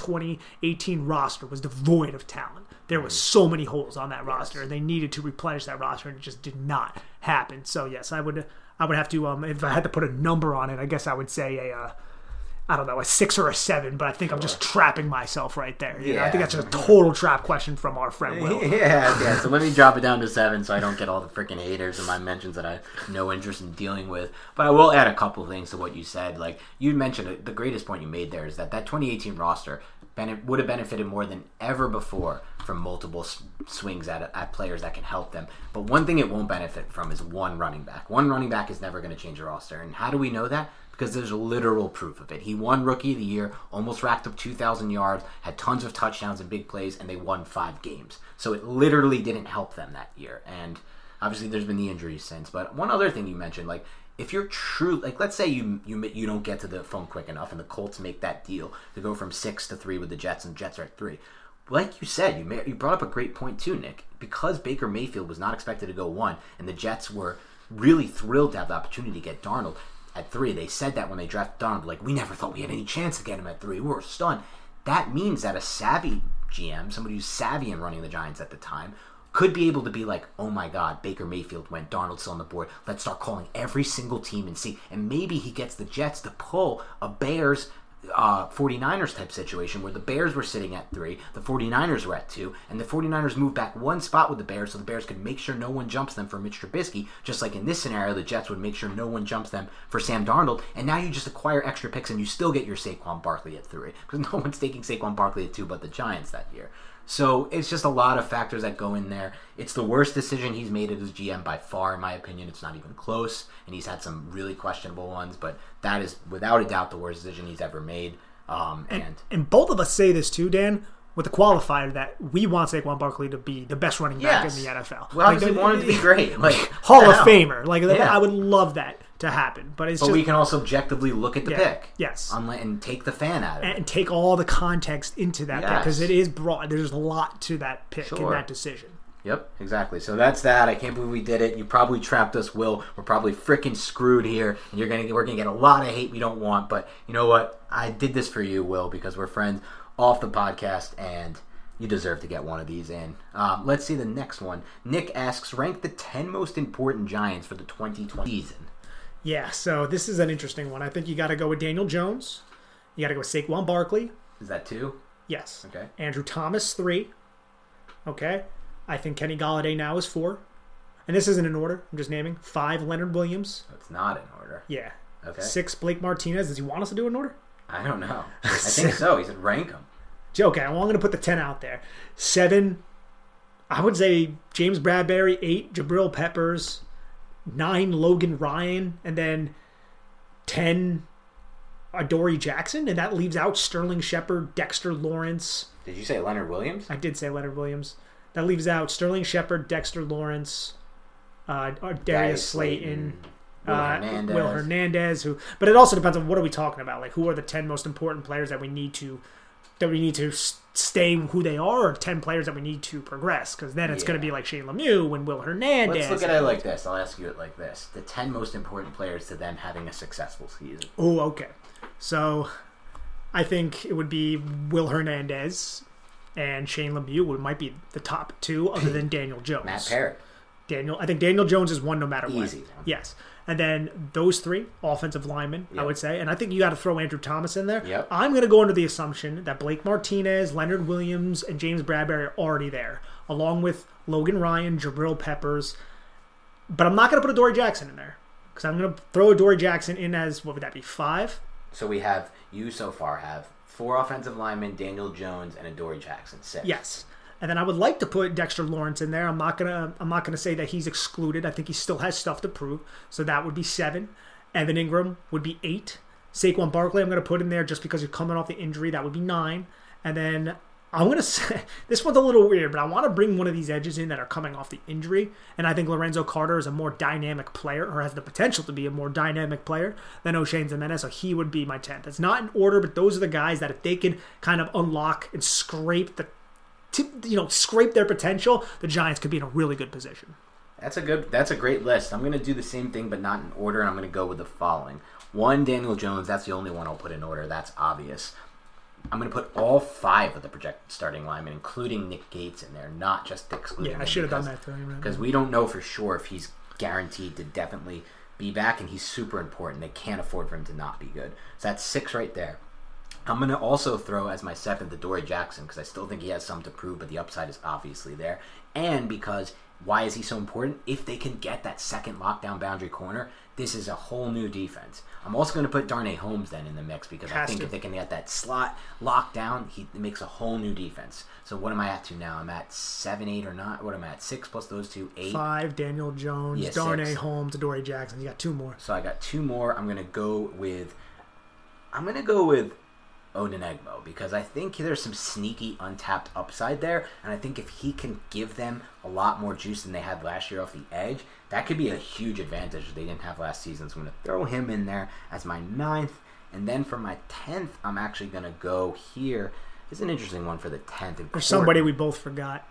2018 roster was devoid of talent. There was so many holes on that roster, and they needed to replenish that roster, and it just did not happen. So yes, I would I would have to um if I had to put a number on it, I guess I would say a. Uh, I don't know, a six or a seven, but I think I'm just trapping myself right there. You know, I think that's just a total trap question from our friend Will. yeah, yeah. So let me drop it down to seven, so I don't get all the freaking haters in my mentions that I have no interest in dealing with. But I will add a couple things to what you said. Like you mentioned, the greatest point you made there is that that 2018 roster would have benefited more than ever before from multiple swings at at players that can help them. But one thing it won't benefit from is one running back. One running back is never going to change a roster. And how do we know that? because there's literal proof of it. He won Rookie of the Year, almost racked up 2,000 yards, had tons of touchdowns and big plays, and they won five games. So it literally didn't help them that year. And obviously, there's been the injuries since. But one other thing you mentioned, like if you're true, like let's say you you you don't get to the phone quick enough, and the Colts make that deal to go from six to three with the Jets, and Jets are at three. Like you said, you may, you brought up a great point too, Nick. Because Baker Mayfield was not expected to go one, and the Jets were really thrilled to have the opportunity to get Darnold at three. They said that when they drafted Darnold, like we never thought we had any chance to get him at three. We were stunned. That means that a savvy GM, somebody who's savvy in running the Giants at the time, could be able to be like, oh my God, Baker Mayfield went, Darnold's on the board. Let's start calling every single team and see. And maybe he gets the Jets to pull a Bears uh, 49ers type situation where the Bears were sitting at three, the 49ers were at two, and the 49ers moved back one spot with the Bears so the Bears could make sure no one jumps them for Mitch Trubisky, just like in this scenario, the Jets would make sure no one jumps them for Sam Darnold, and now you just acquire extra picks and you still get your Saquon Barkley at three, because no one's taking Saquon Barkley at two but the Giants that year. So it's just a lot of factors that go in there. It's the worst decision he's made as GM by far, in my opinion. It's not even close, and he's had some really questionable ones, but that is without a doubt the worst decision he's ever made. Um, and, And both of us say this too, Dan, with the qualifier that we want Saquon Barkley to be the best running back Yes. in the NFL. we obviously Like, want him to be great, like Hall of. Famer. Like Yeah. I would love that to happen, but it's But just we can also objectively look at the Yeah. pick, Yes. and take the fan out of it. and take all the context into that pick because Yes. it is broad. There's a lot to that pick and that decision. Yep, exactly. So that's that. I can't believe we did it. You probably trapped us, Will. We're probably freaking screwed here, and you're gonna we're gonna get a lot of hate we don't want. But you know what? I did this for you, Will, because we're friends off the podcast, and you deserve to get one of these in. Um, let's see the next one. Nick asks, rank the ten most important Giants for the 2020 season. Yeah, so this is an interesting one. I think you got to go with Daniel Jones. You got to go with Saquon Barkley. Is that two? Yes. Okay. Andrew Thomas three. Okay. I think Kenny Golladay now is four. And this isn't in order. I'm just naming five. Leonard Williams. It's not in order. Yeah. Okay. Six. Blake Martinez. Does he want us to do it in order? I don't know. I think so. He said rank them. Okay, well, I'm going to put the 10 out there. Seven, I would say James Bradberry. Eight, Jabril Peppers. Nine, Logan Ryan. And then 10, Adoree Jackson. And that leaves out Sterling Shepard, Dexter Lawrence. Did you say Leonard Williams? I did say Leonard Williams. That leaves out Sterling Shepard, Dexter Lawrence, uh, Darius Darius Slayton. Will uh, Hernandez. Will Hernandez, who, but it also depends on what are we talking about. Like, who are the ten most important players that we need to, that we need to stay who they are, or ten players that we need to progress? Because then it's going to be like Shane Lemieux and Will Hernandez. Let's look at it like this. I'll ask you it like this: the ten most important players to them having a successful season. Oh, okay. So, I think it would be Will Hernandez and Shane Lemieux would might be the top two, other than Daniel Jones. Matt Peart. Daniel. I think Daniel Jones is one no matter what. Easy. Yes. And then those three offensive linemen, I would say, and I think you got to throw Andrew Thomas in there. Yep. I'm going to go under the assumption that Blake Martinez, Leonard Williams, and James Bradberry are already there, along with Logan Ryan, Jabril Peppers. But I'm not going to put Adoree Jackson in there because I'm going to throw Adoree Jackson in as what would that be five? So we have you so far have four offensive linemen: Daniel Jones and Adoree Jackson. Six. Yes. And then I would like to put Dexter Lawrence in there. I'm not gonna I'm not gonna say that he's excluded. I think he still has stuff to prove. So that would be seven. Evan Engram would be eight. Saquon Barkley I'm gonna put in there just because you're coming off the injury. That would be nine. And then I'm gonna say this one's a little weird, but I want to bring one of these edges in that are coming off the injury. And I think Lorenzo Carter is a more dynamic player, or has the potential to be a more dynamic player than Oshane Ximines. So he would be my tenth. It's not in order, but those are the guys that if they can kind of unlock and scrape the to you know scrape their potential, the Giants could be in a really good position. That's a good. That's a great list. I'm going to do the same thing, but not in order. And I'm going to go with the following: one, Daniel Jones. That's the only one I'll put in order. That's obvious. I'm going to put all five of the projected starting linemen, including Nick Gates, in there, not just excluding. Yeah, I should have done that because we don't know for sure if he's guaranteed to definitely be back, and he's super important. They can't afford for him to not be good. So that's six right there. I'm going to also throw as my seventh the Dory Jackson because I still think he has some to prove, but the upside is obviously there. And because why is he so important? If they can get that second lockdown boundary corner, this is a whole new defense. I'm also going to put Darnay Holmes then in the mix because I think to. if they can get that slot lockdown, he makes a whole new defense. So what am I at to now? I'm at seven, eight, or not? What am I at? Six plus those two, eight. Five, Daniel Jones, Yeah, Darnay six. Holmes, Dory Jackson. You got two more. So I got two more. I'm gonna go with. I'm gonna go with Odenigbo because I think there's some sneaky untapped upside there, and I think if he can give them a lot more juice than they had last year off the edge, that could be a huge advantage they didn't have last season. So I'm gonna throw him in there as my ninth, and then for my tenth, I'm actually gonna go here. It's an interesting one for the tenth. There's somebody we both forgot,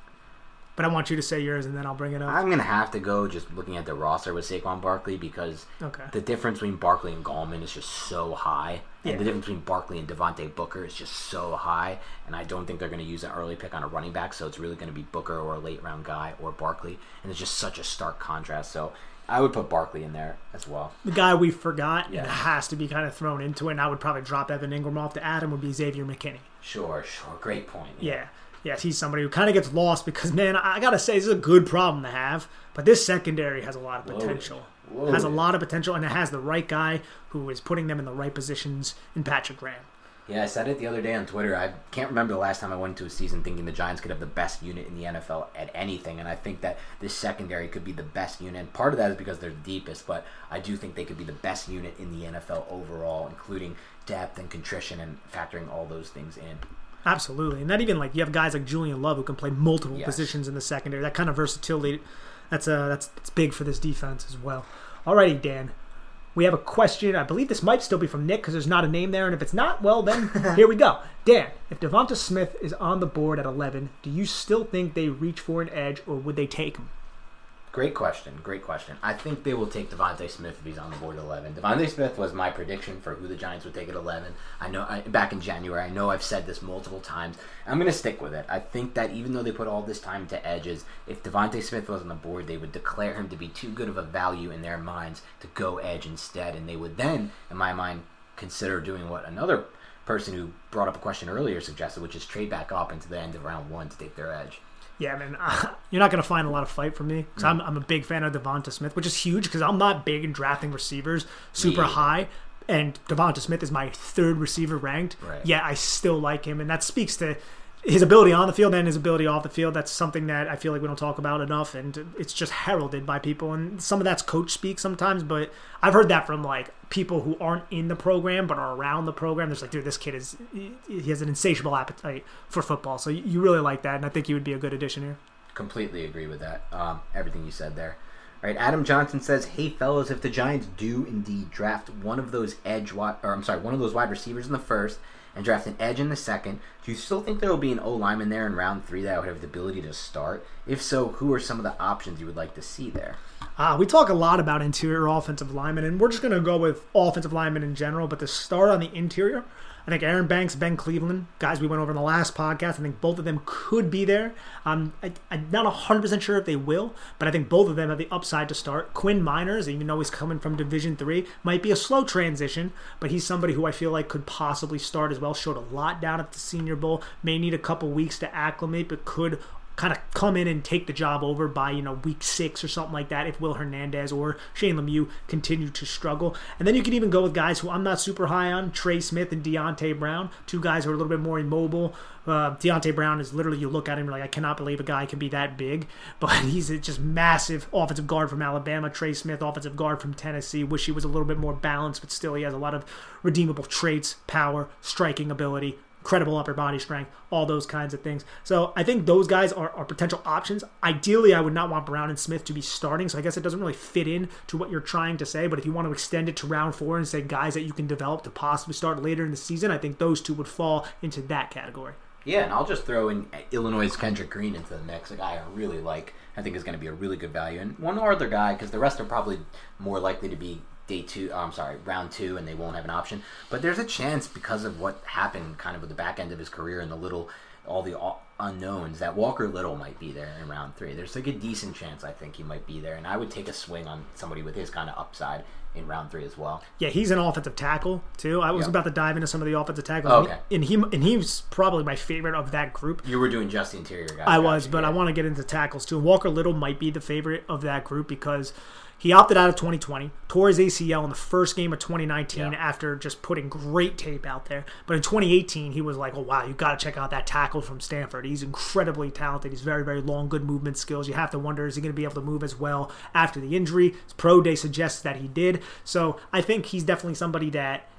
but I want you to say yours and then I'll bring it up. I'm gonna have to go just looking at the roster with Saquon Barkley because Okay. the difference between Barkley and Gallman is just so high, and the difference between Barkley and Devontae Booker is just so high. And I don't think they're gonna use an early pick on a running back, so it's really gonna be Booker or a late round guy or Barkley, and it's just such a stark contrast. So I would put Barkley in there as well. the guy we forgot Yeah. has to be kind of thrown into it, and I would probably drop Evan Engram off to Adam would be Xavier McKinney. Sure, sure, great point. Yeah. Yes, he's somebody who kind of gets lost because, man, I gotta say, this is a good problem to have. But this secondary has a lot of potential. Loaded. Has a lot of potential, and it has the right guy who is putting them in the right positions in Patrick Graham. Yeah, I said it the other day on Twitter. I can't remember the last time I went into a season thinking the Giants could have the best unit in the NFL at anything, and I think that this secondary could be the best unit. And part of that is because they're the deepest, but I do think they could be the best unit in the NFL overall, including depth and contrition and factoring all those things in. Absolutely, and not even like you have guys like Julian Love who can play multiple Yes. positions in the secondary. That kind of versatility, that's uh, that's that's big for this defense as well. Alrighty, Dan, we have a question. I believe this might still be from Nick because there's not a name there, and if it's not, well then here we go. Dan, if DeVonta Smith is on the board at 11, do you still think they reach for an edge, or would they take him? Great question. Great question. I think they will take DeVonta Smith if he's on the board at 11. DeVonta Smith was my prediction for who the Giants would take at 11. I know I, back in January. I know I've said this multiple times. I'm going to stick with it. I think that even though they put all this time to edges, if DeVonta Smith was on the board, they would declare him to be too good of a value in their minds to go edge instead, and they would then, in my mind, consider doing what another person who brought up a question earlier suggested, which is trade back up into the end of round one to take their edge. Yeah, man, uh, you're not going to find a lot of fight from me because I'm, I'm a big fan of DeVonta Smith, which is huge because I'm not big in drafting receivers super Me. high. And DeVonta Smith is my third receiver ranked. Right. Yet I still like him, and that speaks to his ability on the field and his ability off the field. That's something that I feel like we don't talk about enough, and it's just heralded by people. And some of that's coach speak sometimes, but I've heard that from like people who aren't in the program but are around the program. There's like, dude, this kid is he has an insatiable appetite for football. So you really like that, and I think he would be a good addition here. Completely agree with that. Um, everything you said there. All right, Adam Johnson says, "Hey fellas, if the Giants do indeed draft one of those edge wide, or I'm sorry, one of those wide receivers in the first, and draft an edge in the second, do you still think there will be an O lineman there in round three that would have the ability to start? If so, who are some of the options you would like to see there?" Uh, we talk a lot about interior offensive linemen, and we're just going to go with offensive linemen in general. But to start on the interior, I think Aaron Banks, Ben Cleveland, guys we went over in the last podcast, I think both of them could be there. Um, I, I'm not 100% sure if they will, but I think both of them have the upside to start. Quinn Meinerz, even though he's coming from Division Three, might be a slow transition, but he's somebody who I feel like could possibly start as well. Showed a lot down at the Senior Bowl, may need a couple weeks to acclimate, but could kind of come in and take the job over by you know week six or something like that if Will Hernandez or Shane Lemieux continue to struggle. And then you can even go with guys who I'm not super high on, Trey Smith and Deonte Brown, two guys who are a little bit more immobile. Uh, Deonte Brown is literally you look at him like I cannot believe a guy can be that big, but he's just massive offensive guard from Alabama. Trey Smith, offensive guard from Tennessee. Wish he was a little bit more balanced, but still he has a lot of redeemable traits, power, striking ability, incredible upper body strength, all those kinds of things. So I think those guys are, are potential options. Ideally, I would not want Brown and Smith to be starting. So I guess it doesn't really fit in to what you're trying to say. But if you want to extend it to round four and say guys that you can develop to possibly start later in the season, I think those two would fall into that category. Yeah, and I'll just throw in Illinois' Kendrick Green into the mix, a guy I really like. I think is going to be a really good value, and one other guy because the rest are probably more likely to be day two. Oh, I'm sorry, round two, and they won't have an option. But there's a chance because of what happened, kind of with the back end of his career and the little, all the all unknowns, that Walker Little might be there in round three. There's like a decent chance I think he might be there, and I would take a swing on somebody with his kind of upside in round three as well. Yeah, he's an offensive tackle too. I was Yeah. about to dive into some of the offensive tackles, Oh, okay. and he and he's probably my favorite of that group. You were doing just the interior guys. I was, but yeah. I want to get into tackles too. Walker Little might be the favorite of that group because he opted out of 2020, tore his ACL in the first game of 2019 Yeah. after just putting great tape out there. But in 2018, he was like, "Oh wow, you got to check out that tackle from Stanford. He's incredibly talented. He's very, very long, good movement skills. You have to wonder is he going to be able to move as well after the injury? His pro day suggests that he did. So I think he's definitely somebody that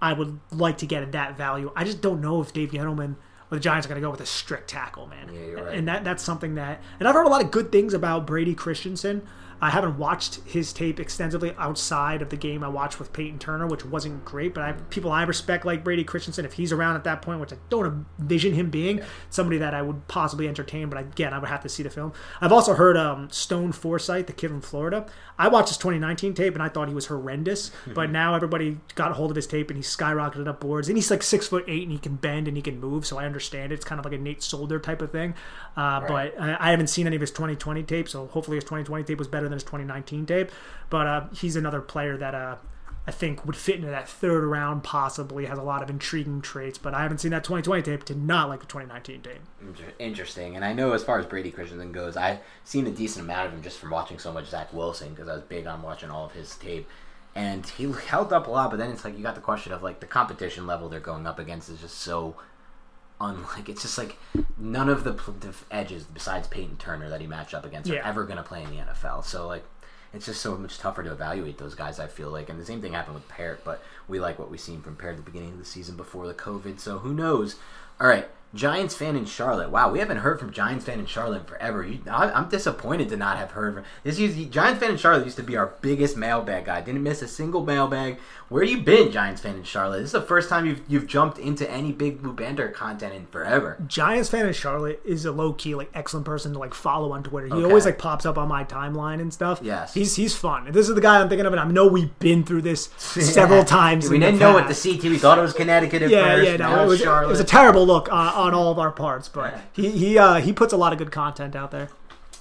I would like to get at that value. I just don't know if Dave Gettleman or the Giants are going to go with a strict tackle, man. Yeah, you're right. And that that's something that, and I've heard a lot of good things about Brady Christensen. I haven't watched his tape extensively outside of the game I watched with Peyton Turner, which wasn't great. But I, people I respect like Brady Christensen, if he's around at that point, which I don't envision him being, somebody that I would possibly entertain. But again, I would have to see the film. I've also heard um, Stone Forsythe, the kid from Florida. I watched his 2019 tape and I thought he was horrendous. but now everybody got a hold of his tape and he's skyrocketed up boards. And he's like six foot eight and he can bend and he can move. So I understand it. It's kind of like a Nate Solder type of thing. Uh, But I, I haven't seen any of his 2020 tape. So hopefully his 2020 tape was better than his 2019 tape. But uh, he's another player that. Uh, I think would fit into that third round possibly has a lot of intriguing traits, but I haven't seen that 2020 tape. Did not like the 2019 tape. Interesting, and I know as far as Brady Christensen goes, I've seen a decent amount of him just from watching so much Zach Wilson because I was big on watching all of his tape, and he held up a lot. But then it's like you got the question of like the competition level they're going up against is just so unlike. It's just like none of the, the edges besides Peyton Turner that he matched up against are ever going to play in the NFL. So like. It's just so much tougher to evaluate those guys. I feel like, and the same thing happened with Peart. But we like what we've seen from Peart at the beginning of the season before the COVID. So who knows? All right, Giants fan in Charlotte. Wow, we haven't heard from Giants fan in Charlotte forever. You, I, I'm disappointed to not have heard from this. Used, Giants fan in Charlotte used to be our biggest mailbag guy. Didn't miss a single mailbag. Where you been, Giants fan in Charlotte? This is the first time you've you've jumped into any Big Blue Bander content in forever. Giants fan in Charlotte is a low key like excellent person to like follow on Twitter. He Okay. always like pops up on my timeline and stuff. Yes. he's he's fun. This is the guy I'm thinking of, and I know we've been through this several times. We didn't know what the. CT. We thought it was Connecticut at Yeah, first. yeah, no, it was, it was a terrible look uh, on all of our parts, but he he uh, he puts a lot of good content out there.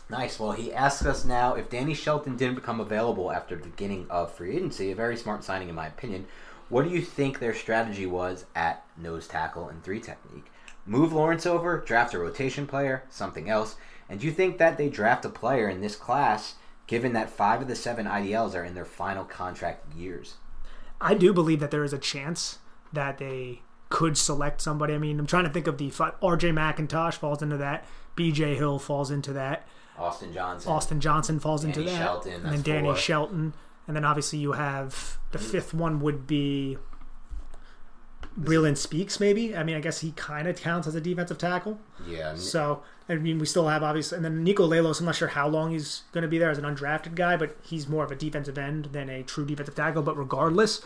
Nice. Well, he asks us now if Danny Shelton didn't become available after the beginning of free agency, a very smart signing in my opinion. What do you think their strategy was at nose tackle and three technique? Move Lawrence over, draft a rotation player, something else, and do you think that they draft a player in this class, given that five of the seven IDLs are in their final contract years? I do believe that there is a chance that they could select somebody. I mean, I'm trying to think of the RJ McIntosh falls into that. BJ Hill falls into that. Austin Johnson. Austin Johnson falls Danny into that. Shelton, and then Danny four. Shelton. And then obviously you have the hmm. fifth one would be Breeland Speaks, maybe. I mean, I guess he kind of counts as a defensive tackle. Yeah. So, I mean, we still have obviously, and then Niko Lalos. I'm not sure how long he's going to be there as an undrafted guy, but he's more of a defensive end than a true defensive tackle. But regardless,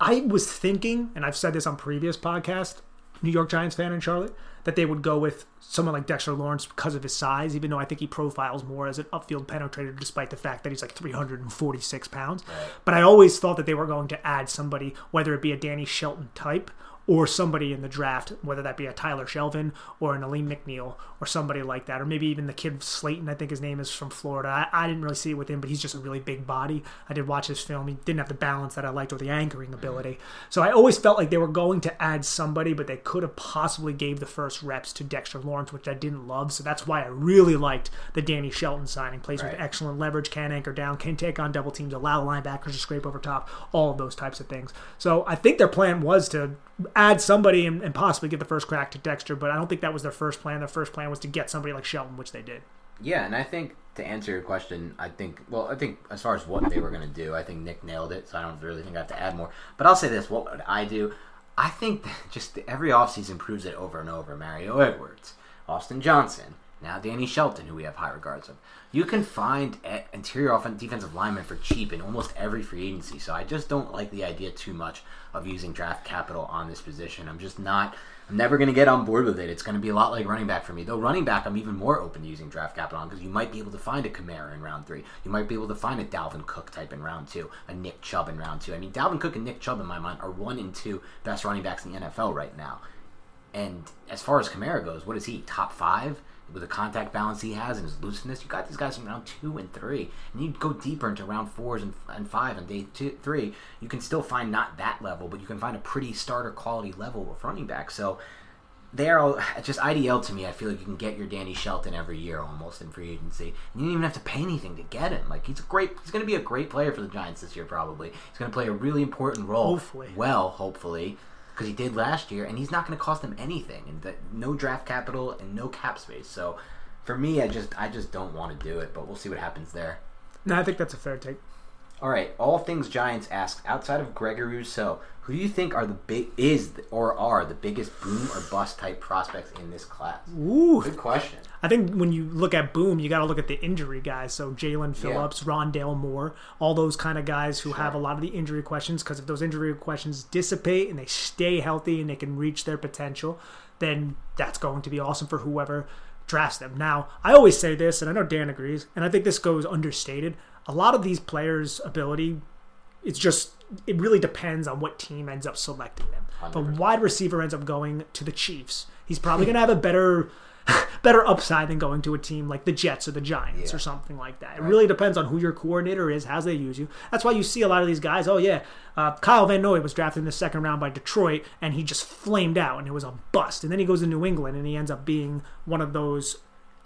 I was thinking, and I've said this on previous podcast, New York Giants fan in Charlotte, that they would go with someone like Dexter Lawrence because of his size, even though I think he profiles more as an upfield penetrator, despite the fact that he's like 346 pounds. But I always thought that they were going to add somebody, whether it be a Danny Shelton type or somebody in the draft, whether that be a Tyler Shelvin or an Alim McNeill or somebody like that, or maybe even the kid Slayton, I think his name is from Florida. I, I didn't really see it with him, but he's just a really big body. I did watch his film. He didn't have the balance that I liked or the anchoring ability. So I always felt like they were going to add somebody, but they could have possibly gave the first reps to Dexter Lawrence, which I didn't love. So that's why I really liked the Danny Shelton signing. Plays with excellent leverage, can anchor down, can take on double teams, allow linebackers to scrape over top, all of those types of things. So I think their plan was to add somebody and, and possibly get the first crack to Dexter, but I don't think that was their first plan. Their first plan was to get somebody like Shelton, which they did. Yeah, and I think to answer your question, I think well, I think as far as what they were going to do, I think Nick nailed it. So I don't really think I have to add more. But I'll say this: what would I do? I think just every offseason proves it over and over. Mario Edwards, Austin Johnson, now Danny Shelton, who we have high regards of. You can find interior offensive defensive linemen for cheap in almost every free agency. So I just don't like the idea too much of using draft capital on this position. I'm just not. I'm never going to get on board with it. It's going to be a lot like running back for me. Though running back, I'm even more open to using draft capital on because you might be able to find a Kamara in round three. You might be able to find a Dalvin Cook type in round two, a Nick Chubb in round two. I mean, Dalvin Cook and Nick Chubb in my mind are one and two best running backs in the NFL right now. And as far as Kamara goes, what is he? Top five? With the contact balance he has and his looseness, you got these guys in round two and three. And you go deeper into round fours and, and five and day two, three, you can still find not that level, but you can find a pretty starter quality level of running back. So they're all, just IDL to me. I feel like you can get your Danny Shelton every year almost in free agency. And you don't even have to pay anything to get him. Like he's a great, he's going to be a great player for the Giants this year. Probably he's going to play a really important role. Hopefully. well, hopefully, because he did last year, and he's not going to cost them anything, and that, no draft capital and no cap space. So for me, I just, I just don't want to do it. But we'll see what happens there. No, I think that's a fair take. All right, all things Giants asked outside of Gregory Rousseau, who do you think are the big is or are the biggest boom or bust type prospects in this class? Ooh, Good question. I think when you look at boom, you got to look at the injury guys. So Jaelan Phillips, Rondale Moore, all those kind of guys who have a lot of the injury questions. Because if those injury questions dissipate and they stay healthy and they can reach their potential, then that's going to be awesome for whoever drafts them. Now, I always say this, and I know Dan agrees, and I think this goes understated. A lot of these players' ability it's just it really depends on what team ends up selecting them. If a wide receiver ends up going to the Chiefs, he's probably going to have a better better upside than going to a team like the Jets or the Giants or something like that. It really depends on who your coordinator is, how they use you. That's why you see a lot of these guys. Oh yeah, uh, Kyle Van Noy was drafted in the second round by Detroit, and he just flamed out, and it was a bust. And then he goes to New England, and he ends up being one of those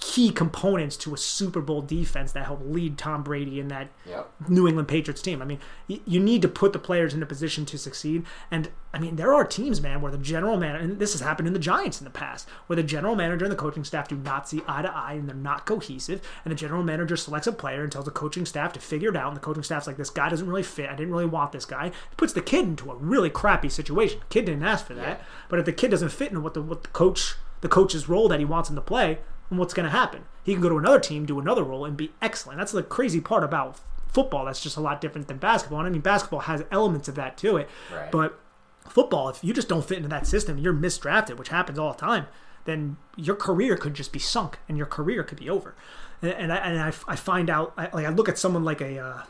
key components to a Super Bowl defense that helped lead Tom Brady in that Yep. New England Patriots team. I mean, y- you need to put the players in a position to succeed. And I mean, there are teams, man, where the general manager, and this has happened in the Giants in the past, where the general manager and the coaching staff do not see eye to eye and they're not cohesive. And the general manager selects a player and tells the coaching staff to figure it out. And the coaching staff's like, this guy doesn't really fit. I didn't really want this guy. It puts the kid into a really crappy situation. The kid didn't ask for that. But if the kid doesn't fit in what the what the coach the coach's role that he wants him to play, then what's going to happen? He can go to another team, do another role, and be excellent. That's the crazy part about football. That's just a lot different than basketball. And I mean, basketball has elements of that to it, Right. but football, if you just don't fit into that system, you're misdrafted, which happens all the time. Then your career could just be sunk, and your career could be over. And, and I and I, I find out, I, like I look at someone like a. Uh,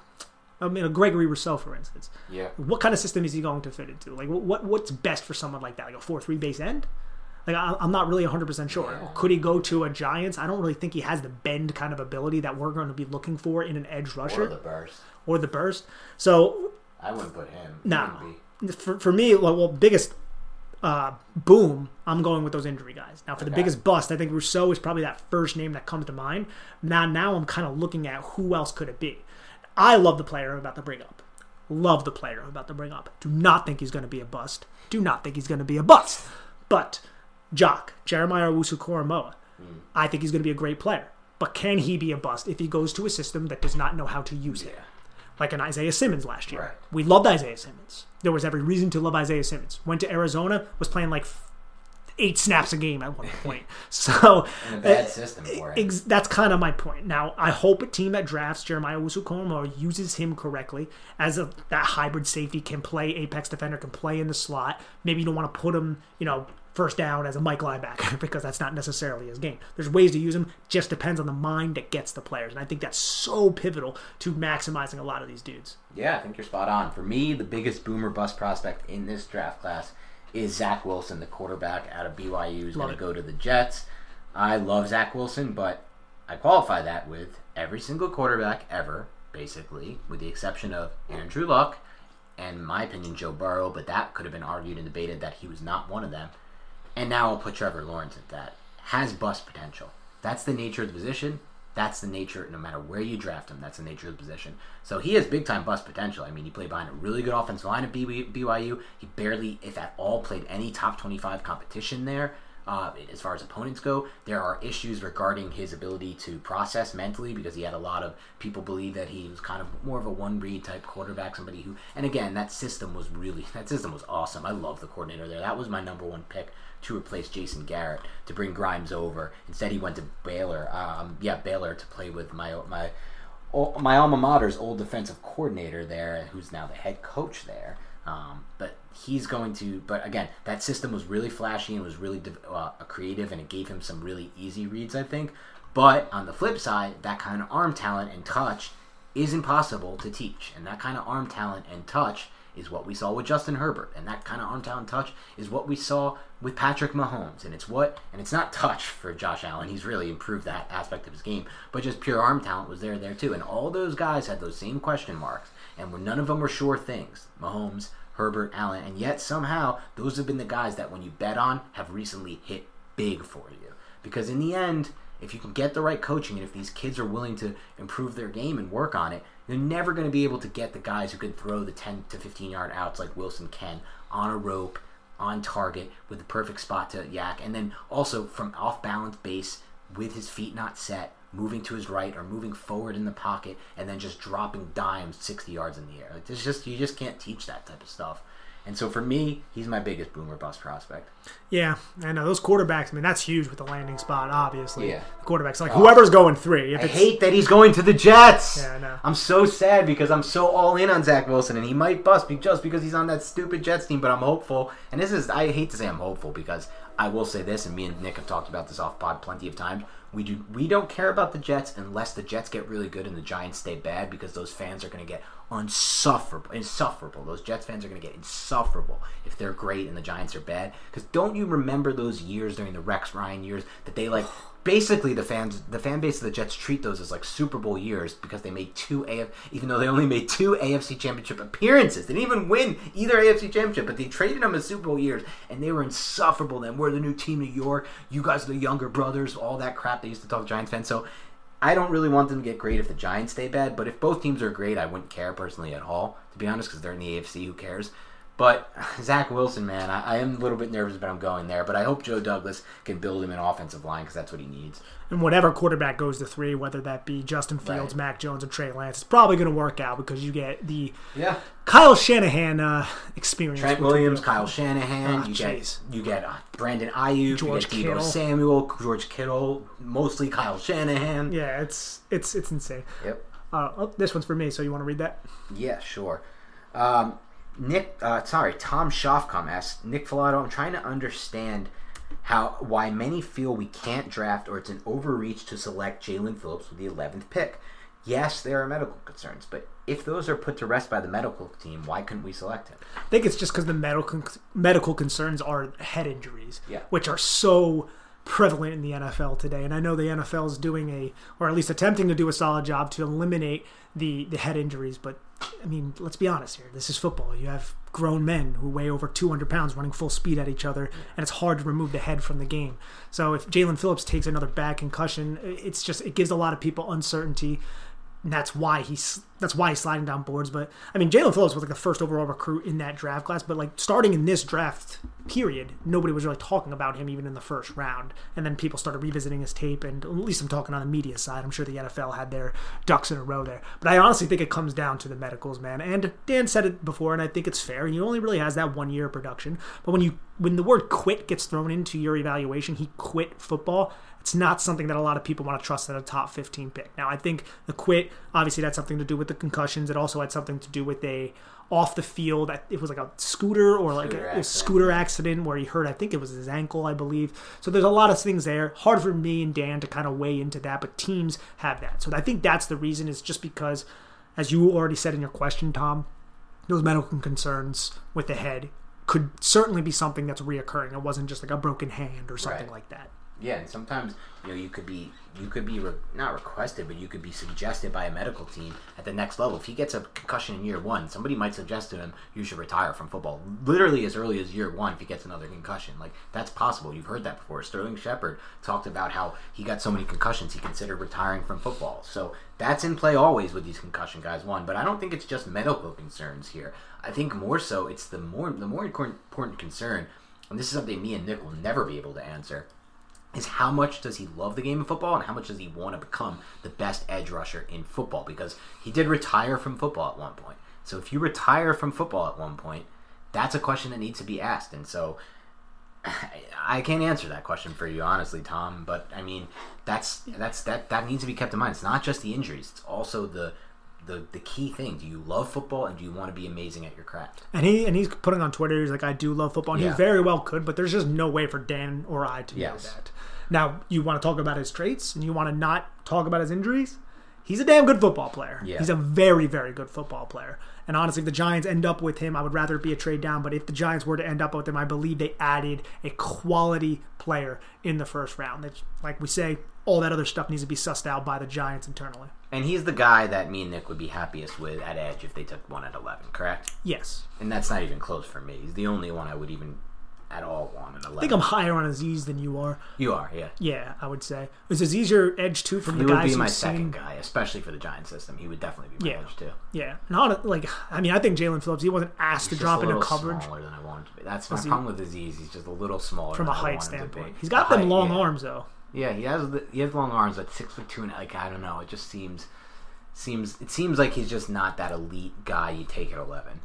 I mean, a Gregory Rousseau, for instance. Yeah. What kind of system is he going to fit into? Like, what what's best for someone like that? Like a four-three base end? Like, I, I'm not really 100 percent sure. Could he go to a Giants? I don't really think he has the bend kind of ability that we're going to be looking for in an edge rusher Or the burst. or the burst. So I wouldn't put him. Wouldn't for, for me, well, well biggest uh, boom, I'm going with those injury guys. Now, for the biggest bust, I think Rousseau is probably that first name that comes to mind. Now, now I'm kind of looking at who else could it be. I love the player I'm about to bring up. Love the player I'm about to bring up. Do not think he's going to be a bust. Do not think he's going to be a bust. But Jock, Jeremiah Owusu Koramoah, I think he's going to be a great player. But can he be a bust if he goes to a system that does not know how to use him, Like an Isaiah Simmons last year. Right. We loved Isaiah Simmons. There was every reason to love Isaiah Simmons. Went to Arizona, was playing like eight snaps a game at one point. So a uh, bad system for him. Ex- that's kind of my point. Now, I hope a team that drafts Jeremiah Owusu-Koramoah uses him correctly as a that hybrid safety can play apex defender, can play in the slot. Maybe you don't want to put him, you know, first down as a Mike linebacker because that's not necessarily his game. There's ways to use him. Just depends on the mind that gets the players, and I think that's so pivotal to maximizing a lot of these dudes. Yeah, I think you're spot on. For me, the biggest boomer bust prospect in this draft class is Zach Wilson, the quarterback out of BYU, who's going to go to the Jets. I love Zach Wilson, but I qualify that with every single quarterback ever, basically, with the exception of Andrew Luck and, my opinion, Joe Burrow, but that could have been argued and debated that he was not one of them. And now I'll put Trevor Lawrence at that. Has bust potential. That's the nature of the position. That's the nature, no matter where you draft him, that's the nature of the position. So he has big time bust potential. I mean, he played behind a really good offensive line at BYU. He barely, if at all, played any top 25 competition there. Uh, as far as opponents go, there are issues regarding his ability to process mentally because he had a lot of people believe that he was kind of more of a one read type quarterback, somebody who, and again, that system was really, that system was awesome. I love the coordinator there. That was my number one pick to replace Jason Garrett to bring Grimes over. Instead, he went to Baylor. Um, yeah, Baylor to play with my my my alma mater's old defensive coordinator there, who's now the head coach there. Um, but he's going to. But again, that system was really flashy and was really uh, creative, and it gave him some really easy reads, I think. But on the flip side, that kind of arm talent and touch is impossible to teach, and that kind of arm talent and touch is what we saw with Justin Herbert, and that kind of arm talent touch is what we saw with Patrick Mahomes, and it's what and it's not touch for Josh Allen. He's really improved that aspect of his game, but just pure arm talent was there there too, and all those guys had those same question marks, and none of them were sure things, Mahomes, Herbert, Allen, and yet somehow those have been the guys that when you bet on have recently hit big for you, because in the end. If you can get the right coaching and if these kids are willing to improve their game and work on it, you're never going to be able to get the guys who can throw the 10 to 15 yard outs like Wilson can on a rope, on target, with the perfect spot to yak, and then also from off balance base with his feet not set, moving to his right or moving forward in the pocket, and then just dropping dimes 60 yards in the air. Like, just you just can't teach that type of stuff. And so for me, he's my biggest boomer bust prospect. Yeah, I know those quarterbacks. I mean, that's huge with the landing spot. Obviously, Yeah. the quarterbacks like oh. whoever's going three. If I hate that he's going to the Jets. Yeah, I know. I'm so sad because I'm so all in on Zach Wilson, and he might bust be- just because he's on that stupid Jets team. But I'm hopeful, and this is I hate to say I'm hopeful because I will say this, and me and Nick have talked about this off pod plenty of times. We do we don't care about the Jets unless the Jets get really good and the Giants stay bad because those fans are going to get insufferable. Insufferable. Those Jets fans are going to get insufferable if they're great and the Giants are bad. Because don't you remember those years during the Rex Ryan years that they like basically the fans the fan base of the Jets treat those as like Super Bowl years because they made two AF even though they only made two AFC championship appearances. They didn't even win either AFC championship, but they traded them as Super Bowl years and they were insufferable then. We're the new team New York, you guys are the younger brothers, all that crap they used to talk Giants fans. So I don't really want them to get great if the Giants stay bad, but if both teams are great, I wouldn't care personally at all, to be honest, because they're in the AFC. Who cares? But Zach Wilson, man, I, I am a little bit nervous about him going there. But I hope Joe Douglas can build him an offensive line because that's what he needs. and whatever quarterback goes to three, whether that be Justin Fields, Right. Mac Jones, or Trey Lance, it's probably going to work out because you get the Yeah. Kyle Shanahan uh, experience. Trent Williams, Kyle Shanahan, Ah, you jeez. get you get uh, Brandon Aiyuk, George you get Kittle. Samuel, George Kittle, mostly Kyle Shanahan. Yeah, it's it's it's insane. Yep. Uh, oh, this one's for me, so you want to read that? Yeah, sure. Um, Nick, uh, sorry, Tom Shofcom asks Nick Falato. I'm trying to understand how why many feel we can't draft or it's an overreach to select Jaelan Phillips with the 11th pick. Yes, there are medical concerns, but if those are put to rest by the medical team, why couldn't we select him? I think it's just because the medical medical concerns are head injuries, Yeah. which are so prevalent in the NFL today. And I know the NFL is doing a, or at least attempting to do a solid job to eliminate the the head injuries. But I mean, let's be honest here. This is football. You have grown men who weigh over 200 pounds running full speed at each other, and it's hard to remove the head from the game. So if Jaelan Phillips takes another bad concussion, it's just it gives a lot of people uncertainty. And that's why he's that's why he's sliding down boards. But I mean, Jaelan Phillips was like the first overall recruit in that draft class. But like starting in this draft period, nobody was really talking about him even in the first round. And then people started revisiting his tape, and at least I'm talking on the media side. I'm sure the NFL had their ducks in a row there. But I honestly think it comes down to the medicals, man. And Dan said it before, and I think it's fair. He only really has that one year of production. But when you when the word quit gets thrown into your evaluation, he quit football it's not something that a lot of people want to trust at a top 15 pick. Now, I think the quit, obviously, that's something to do with the concussions. It also had something to do with a off the field. It was like a scooter or like scooter a, a, scooter accident where he hurt. I think it was his ankle, I believe. So there's a lot of things there. Hard for me and Dan to kind of weigh into that, but teams have that. So I think that's the reason. Is just because, as you already said in your question, Tom, those medical concerns with the head could certainly be something that's reoccurring. It wasn't just like a broken hand or something right. like that. Yeah, and sometimes you know you could be you could be re- not requested, but you could be suggested by a medical team at the next level. If he gets a concussion in year one, somebody might suggest to him you should retire from football, literally as early as year one. If he gets another concussion, like that's possible. You've heard that before. Sterling Shepard talked about how he got so many concussions he considered retiring from football. So that's in play always with these concussion guys. One, but I don't think it's just medical concerns here. I think more so it's the more the more important concern, and this is something me and Nick will never be able to answer is how much does he love the game of football and how much does he want to become the best edge rusher in football because he did retire from football at one point. So if you retire from football at one point, that's a question that needs to be asked. And so I can't answer that question for you honestly, Tom, but I mean, that's that's that that needs to be kept in mind. It's not just the injuries, it's also the the, the key thing. Do you love football and do you want to be amazing at your craft? And he and he's putting on Twitter. He's like, I do love football, and yeah. he very well could, but there's just no way for Dan or I to yes. know that. Now, you want to talk about his traits and you want to not talk about his injuries? He's a damn good football player. Yeah. He's a very, very good football player. And honestly, if the Giants end up with him, I would rather it be a trade down. But if the Giants were to end up with him, I believe they added a quality player in the first round. That, like we say, all that other stuff needs to be sussed out by the Giants internally. And he's the guy that me and Nick would be happiest with at edge if they took one at 11, correct? Yes. And that's not even close for me. He's the only one I would even at all on an 11. I think I'm higher on Azeez than you are. You are, yeah. Yeah, I would say. Is Azeez your edge two from he the guys? He would be my second guy, especially for the Giant system. He would definitely be my yeah. edge two. Yeah, not like I mean I think Jaelan Phillips. He wasn't asked he's to drop into coverage. Smaller than I wanted to be. That's my problem with Azeez. He's just a little smaller from a height standpoint. He's got the them height, long yeah. arms though. Yeah, he has the, he has long arms, but six foot two and like I don't know. It just seems seems it seems like he's just not that elite guy you take at eleven.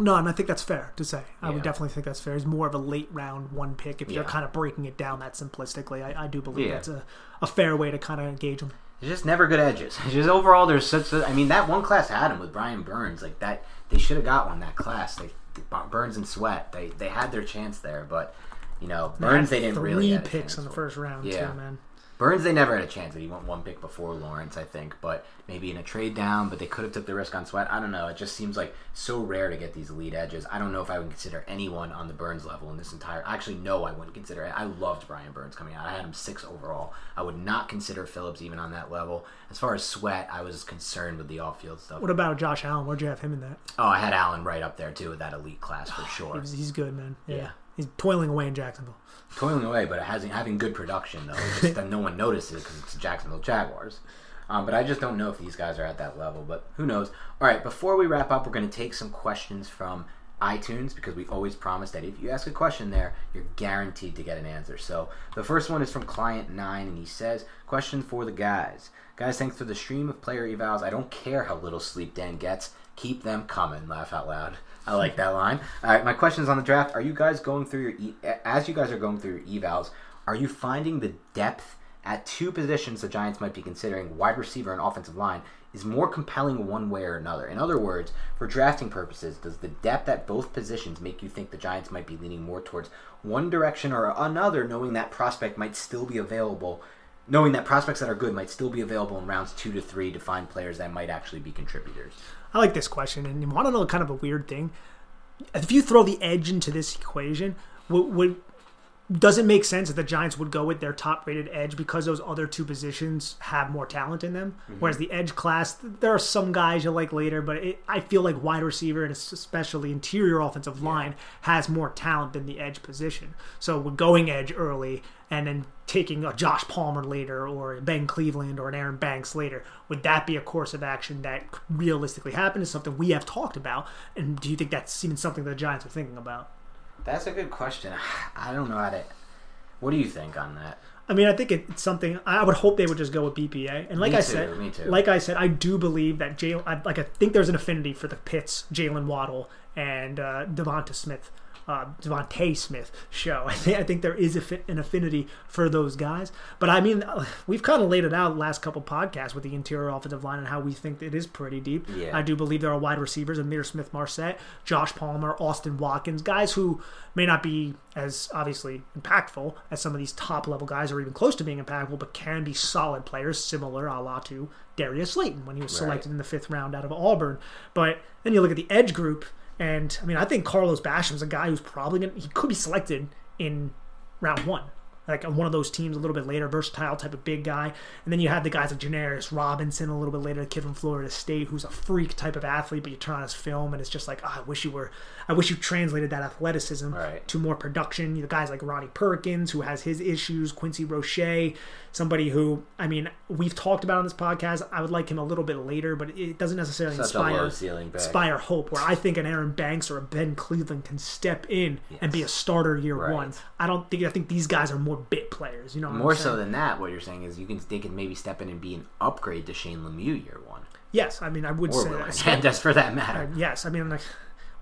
No, and I think that's fair to say. I would definitely think that's fair. He's more of a late round one pick if you're kind of breaking it down that simplistically. I, I do believe yeah. that's a, a fair way to kind of engage him. There's just never good edges. It's just overall, there's such. A, I mean, that one class had him with Brian Burns. Like that, they should have got one that class. They, Burns and Sweat. They they had their chance there, but you know Burns they, didn't three really. Three picks in the first round, yeah. too, man. Burns, they never had a chance. He went one pick before Lawrence, I think, but maybe in a trade down. But they could have took the risk on Sweat. I don't know. It just seems like so rare to get these elite edges. I don't know if I would consider anyone on the Burns level in this entire. Actually, no, I wouldn't consider it. I loved Brian Burns coming out. I had him six overall. I would not consider Phillips even on that level. As far as Sweat, I was concerned with the off-field stuff. What about Josh Allen? Where'd you have him in that? Oh, I had Allen right up there too with that elite class for sure. he's, he's good, man. yeah. yeah. He's toiling away in Jacksonville toiling away, but it hasn't having good production though. Just that no one notices because it's Jacksonville Jaguars. Um, but I just don't know if these guys are at that level. But who knows? All right, before we wrap up, we're going to take some questions from iTunes because we always promise that if you ask a question there, you're guaranteed to get an answer. So the first one is from Client Nine, and he says, "Question for the guys, guys. Thanks for the stream of player evals. I don't care how little sleep Dan gets. Keep them coming. Laugh out loud." I like that line. All right, my question is on the draft. Are you guys going through your e- as you guys are going through your evals? Are you finding the depth at two positions the Giants might be considering, wide receiver and offensive line, is more compelling one way or another? In other words, for drafting purposes, does the depth at both positions make you think the Giants might be leaning more towards one direction or another, knowing that prospect might still be available? Knowing that prospects that are good might still be available in rounds two to three to find players that might actually be contributors. I like this question, and you want to know kind of a weird thing. If you throw the edge into this equation, would would, doesn't make sense that the Giants would go with their top rated edge because those other two positions have more talent in them. Mm-hmm. Whereas the edge class, there are some guys you like later, but it, I feel like wide receiver and especially interior offensive line has more talent than the edge position. So we're going edge early and then taking a Josh Palmer later or a Ben Cleveland or an Aaron Banks later. Would that be a course of action that realistically happen? Is something we have talked about, and do you think that's even something the Giants are thinking about? That's a good question. I don't know how to. What do you think on that? I mean, I think it's something. I would hope they would just go with BPA. And like Me I too, said, like I said, I do believe that Jalen. Like I think there's an affinity for the Pitts, Jalen Waddle, and uh, DeVonta Smith, uh, DeVonta Smith show. I think I think there is a fi- an affinity for those guys. But I mean, uh, we've kind of laid it out last couple podcasts with the interior offensive line and how we think it is pretty deep. Yeah. I do believe there are wide receivers: Amir Smith, Marset, Josh Palmer, Austin Watkins, guys who may not be as obviously impactful as some of these top level guys, or even close to being impactful, but can be solid players, similar a la to Darius Slayton when he was selected Right. in the fifth round out of Auburn. But then you look at the edge group, and I mean, I think Carlos Basham's a guy who's probably going to, he could be selected in round one. Like on one of those teams a little bit later, versatile type of big guy. And then you have the guys like Janarius Robinson a little bit later, the kid from Florida State who's a freak type of athlete, but you turn on his film and it's just like, oh, I wish you were, I wish you translated that athleticism Right. to more production. The guys like Ronnie Perkins, who has his issues, Quincy Roche, somebody who, I mean, we've talked about on this podcast. I would like him a little bit later, but it doesn't necessarily Such inspire low ceiling pick. inspire hope. Where I think an Aaron Banks or a Ben Cleveland can step in and be a starter year Right. one. I don't think I think these guys are more bit players. You know, More so than that, what you're saying is you can they can maybe step in and be an upgrade to Shane Lemieux year one, yes. I mean, I would or say Will that. Hernandez for that matter. Uh, yes, I mean, like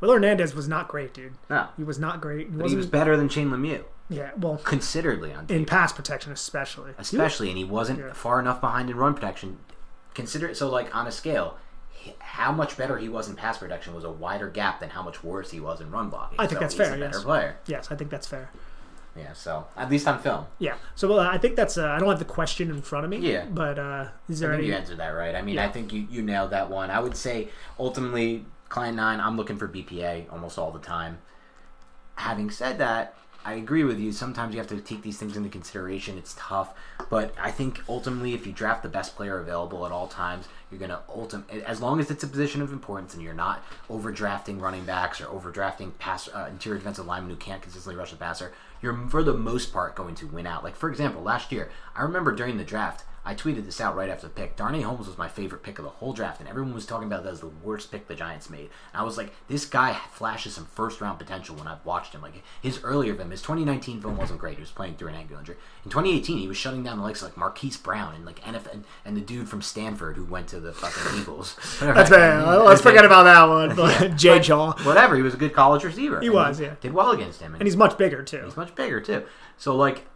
Will Hernandez was not great, dude. No, He was not great. He but he was better than Shane Lemieux, yeah, well, considerably on in pass protection especially. especially, and he wasn't Yeah. far enough behind in run protection. Consider so like on a scale. How much better he was in pass protection was a wider gap than how much worse he was in run blocking. I think So that's he's fair, A better yes. player. Yes, I think that's fair. Yeah. So at least on film, Yeah. So uh, I think that's. Uh, I don't have the question in front of me. Yeah. But uh, is I there think any? you answered that right. I mean, Yeah. I think you, you nailed that one. I would say ultimately, Client 9, I'm looking for BPA almost all the time. Having said that, I agree with you. Sometimes you have to take these things into consideration. It's tough. But I think ultimately, if you draft the best player available at all times, you're going to ultimately, as long as it's a position of importance and you're not overdrafting running backs or overdrafting pass uh, interior defensive linemen who can't consistently rush the passer, you're for the most part going to win out. Like, for example, last year, I remember during the draft, I tweeted this out right after the pick. Darnay Holmes was my favorite pick of the whole draft, and everyone was talking about that as the worst pick the Giants made. And I was like, this guy flashes some first round potential when I've watched him. Like his earlier film, his 2019 film wasn't great. He was playing through an ankle injury. In 2018, he was shutting down the likes of like Marquise Brown and like NFL and, and the dude from Stanford who went to the fucking Eagles. That's fair. Let's forget about that one. But Jay Jaw, Whatever. He was a good college receiver. He was, yeah. Did well against him. and he's much bigger too. He's much bigger too. So like,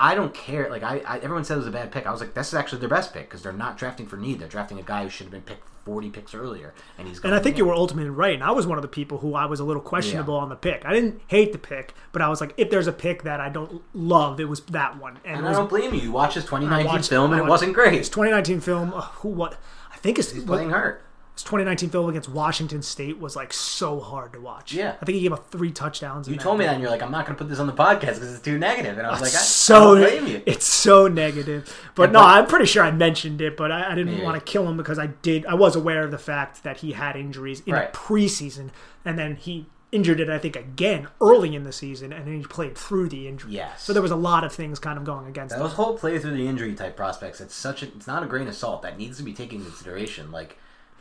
I don't care. Like I, I everyone said it was a bad pick. I was like, this is actually their best pick because they're not drafting for need. They're drafting a guy who should have been picked forty picks earlier, and he's. And I think in. you were ultimately right. And I was one of the people who I was a little questionable on the pick. I didn't hate the pick, but I was like, if there's a pick that I don't love, it was that one. And, And it I was, don't blame you. You watched his 2019 watched- film, and I it wasn't great. His 2019 film, uh, who what? I think his, He's playing hurt. His 2019 film against Washington State was like so hard to watch. Yeah. I think he gave up three touchdowns. in You told me that, and you're like, I'm not going to put this on the podcast because it's too negative. And I was uh, like, I, so I blame you. it's so negative. But And no, but- I'm pretty sure I mentioned it, but I, I didn't Yeah. want to kill him because I did. I was aware of the fact that he had injuries in Right. a preseason, and then he injured it. I think again early in the season, and then he played through the injury. Yes. So there was a lot of things kind of going against him. Those whole play through the injury type prospects, it's such a, it's not a grain of salt. That needs to be taken into consideration. Like,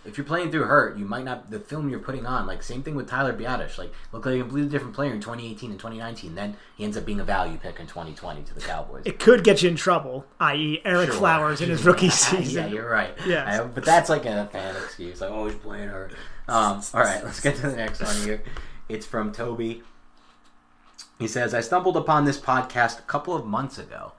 if you're playing through hurt, you might not, the film you're putting on, like, same thing with Tyler Biadasz. Like, looked like a completely different player in 2018 and 2019. Then he ends up being a value pick in 2020 to the Cowboys. It could get you in trouble, i.e., Ereck Sure. Flowers in his rookie season. yeah, you're right. Yeah, I- but that's like a fan excuse. Like, oh, he's playing hurt. Um, all right, let's get to the next one here. It's from Toby. He says, I stumbled upon this podcast a couple of months ago.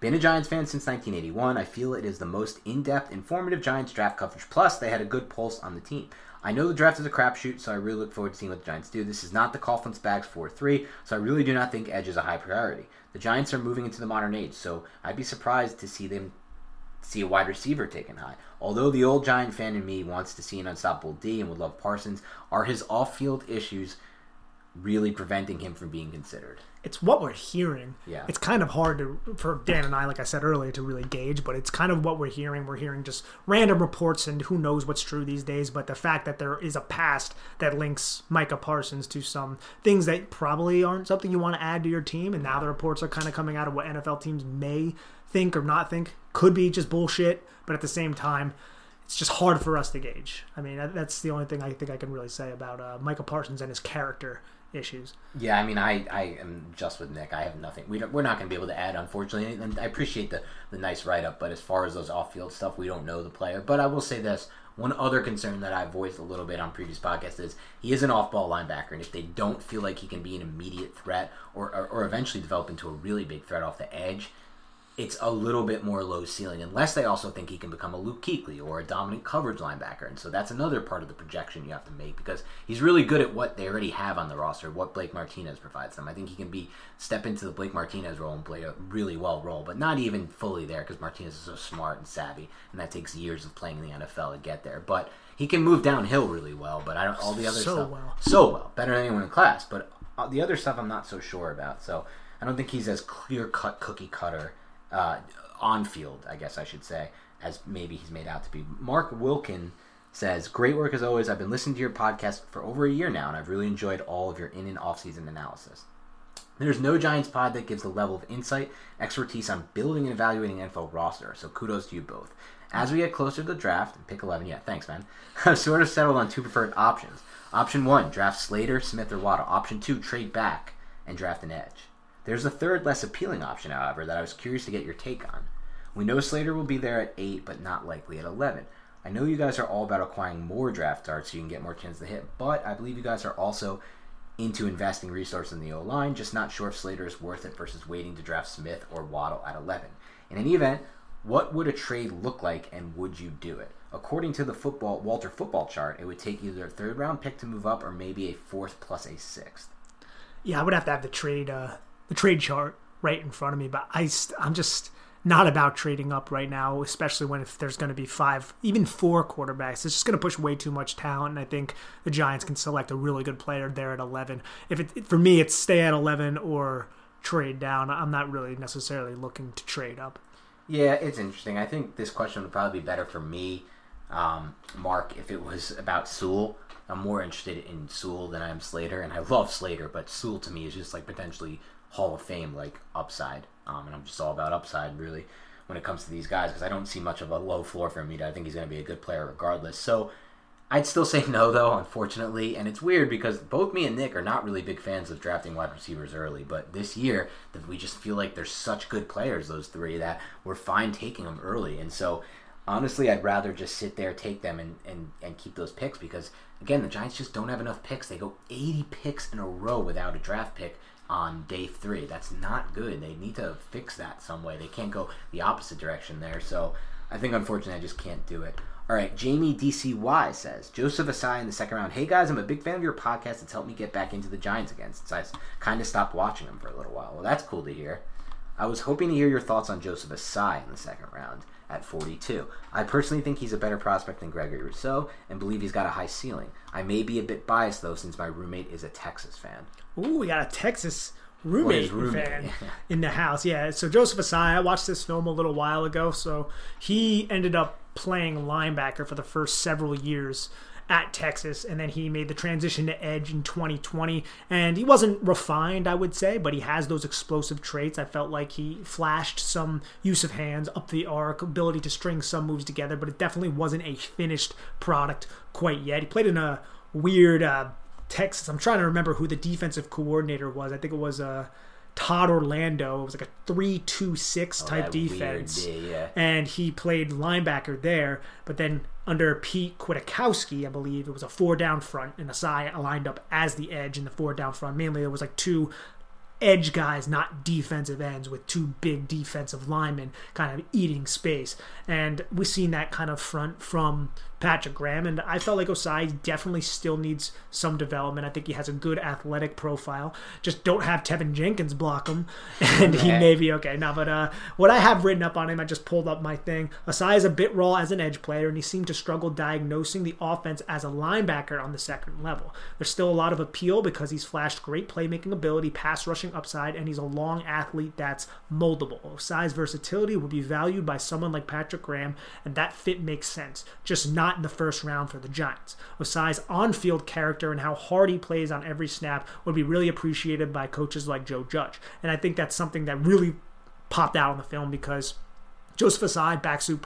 Been a Giants fan since 1981. I feel it is the most in depth, informative Giants draft coverage. Plus, they had a good pulse on the team. I know the draft is a crapshoot, so I really look forward to seeing what the Giants do. This is not the Coughlin Spags 4 3, so I really do not think Edge is a high priority. The Giants are moving into the modern age, so I'd be surprised to see them see a wide receiver taken high. Although the old Giant fan in me wants to see an unstoppable D and would love Parsons, are his off field issues really preventing him from being considered? It's what we're hearing. Yeah. It's kind of hard to for Dan and I, like I said earlier, to really gauge, but it's kind of what we're hearing. We're hearing just random reports, and who knows what's true these days. But the fact that there is a past that links Micah Parsons to some things that probably aren't something you want to add to your team, and now the reports are kind of coming out of what NFL teams may think or not think could be just bullshit. But at the same time, it's just hard for us to gauge. I mean, that's the only thing I think I can really say about uh, Micah Parsons and his character issues. Yeah, I mean, I, I am just with Nick. I have nothing. We we're not going to be able to add, unfortunately. And I appreciate the, the nice write up, but as far as those off field stuff, we don't know the player. But I will say this one other concern that I've voiced a little bit on previous podcasts is he is an off ball linebacker. And if they don't feel like he can be an immediate threat or, or, or eventually develop into a really big threat off the edge, it's a little bit more low ceiling, unless they also think he can become a Luke Kuechly or a dominant coverage linebacker. And so that's another part of the projection you have to make because he's really good at what they already have on the roster, what Blake Martinez provides them. I think he can be step into the Blake Martinez role and play a really well role, but not even fully there because Martinez is so smart and savvy, and that takes years of playing in the NFL to get there. But he can move downhill really well, but I don't all the other So stuff well. so well, better than anyone in class. But uh, the other stuff I'm not so sure about. So I don't think he's as clear cut cookie cutter uh, on field, I guess I should say, as maybe he's made out to be. Mark Wilkin says, "Great work as always. I've been listening to your podcast for over a year now, and I've really enjoyed all of your in and off season analysis." There's no Giants pod that gives the level of insight, expertise on building and evaluating NFL roster, so kudos to you both. As we get closer to the draft, and pick 11, yeah, thanks, man, I've sort of settled on two preferred options. Option 1, draft Slater, Smith, or Waddle. Option 2, trade back and draft an edge. There's a third, less appealing option, however, that I was curious to get your take on. We know Slater will be there at 8, but not likely at 11. I know you guys are all about acquiring more draft darts so you can get more chances to hit, but I believe you guys are also into investing resources in the O line. Just not sure if Slater is worth it versus waiting to draft Smith or Waddle at 11. In any event, what would a trade look like and would you do it? According to the football Walter football chart, it would take either a third round pick to move up or maybe a fourth plus a sixth. Yeah, I would have to have the trade uh, the trade chart right in front of me, but I st- I'm just not about trading up right now, especially when if there's going to be five, even four quarterbacks. It's just going to push way too much talent, and I think the Giants can select a really good player there at 11. If it for me, it's stay at 11 or trade down. I'm not really necessarily looking to trade up. Yeah, it's interesting. I think this question would probably be better for me, um, Mark, if it was about Sewell. I'm more interested in Sewell than I am Slater, and I love Slater, but Sewell to me is just like potentially Hall of Fame like upside, um, and I'm just all about upside really when it comes to these guys because I don't see much of a low floor for. Either. I think he's going to be a good player regardless. So I'd still say no though, unfortunately, and it's weird because both me and Nick are not really big fans of drafting wide receivers early, but this year we just feel like they're such good players, those three, that we're fine taking them early, and so honestly, I'd rather just sit there, take them, and, and, and keep those picks because, again, the Giants just don't have enough picks. They go 80 picks in a row without a draft pick on day three. That's not good. They need to fix that some way. They can't go the opposite direction there. So I think, unfortunately, I just can't do it. All right, Jamie DCY says Joseph Ossai in the second round. Hey guys, I'm a big fan of your podcast. It's helped me get back into the Giants again since I kind of stopped watching them for a little while. Well, that's cool to hear. I was hoping to hear your thoughts on Joseph Ossai in the second round at 42. I personally think he's a better prospect than Gregory Rousseau and believe he's got a high ceiling. I may be a bit biased though since my roommate is a Texas fan. Ooh, we got a Texas roommate, roommate, fan in the house. Yeah, so Joseph Ossai, I watched this film a little while ago. So he ended up playing linebacker for the first several years at Texas, and then he made the transition to edge in 2020. And he wasn't refined, I would say, but he has those explosive traits. I felt like he flashed some use of hands, up the arc, ability to string some moves together, but it definitely wasn't a finished product quite yet. He played in a weird uh, Texas. I'm trying to remember who the defensive coordinator was. I think it was uh, Todd Orlando. It was like a three-two-six type Oh, that weird defense, yeah. and he played linebacker there. But then under Pete Kwiatkowski, I believe it was a four-down front, and Ossai lined up as the edge in the four-down front. Mainly, there was like two edge guys, not defensive ends, with two big defensive linemen kind of eating space. And we've seen that kind of front from Patrick Graham. And I felt like Ossai definitely still needs some development. I think he has a good athletic profile. Just don't have Teven Jenkins block him, and he may be okay. Now, but uh, what I have written up on him, I just pulled up my thing. Ossai is a bit raw as an edge player, and he seemed to struggle diagnosing the offense as a linebacker on the second level. There's still a lot of appeal because he's flashed great playmaking ability, pass rushing upside, and he's a long athlete that's moldable. Ossai's versatility would be valued by someone like Patrick Graham, and that fit makes sense, just not in the first round for the Giants. Ossai's on field character and how hard he plays on every snap would be really appreciated by coaches like Joe Judge. And I think that's something that really popped out in the film because Joseph Ossai, backside,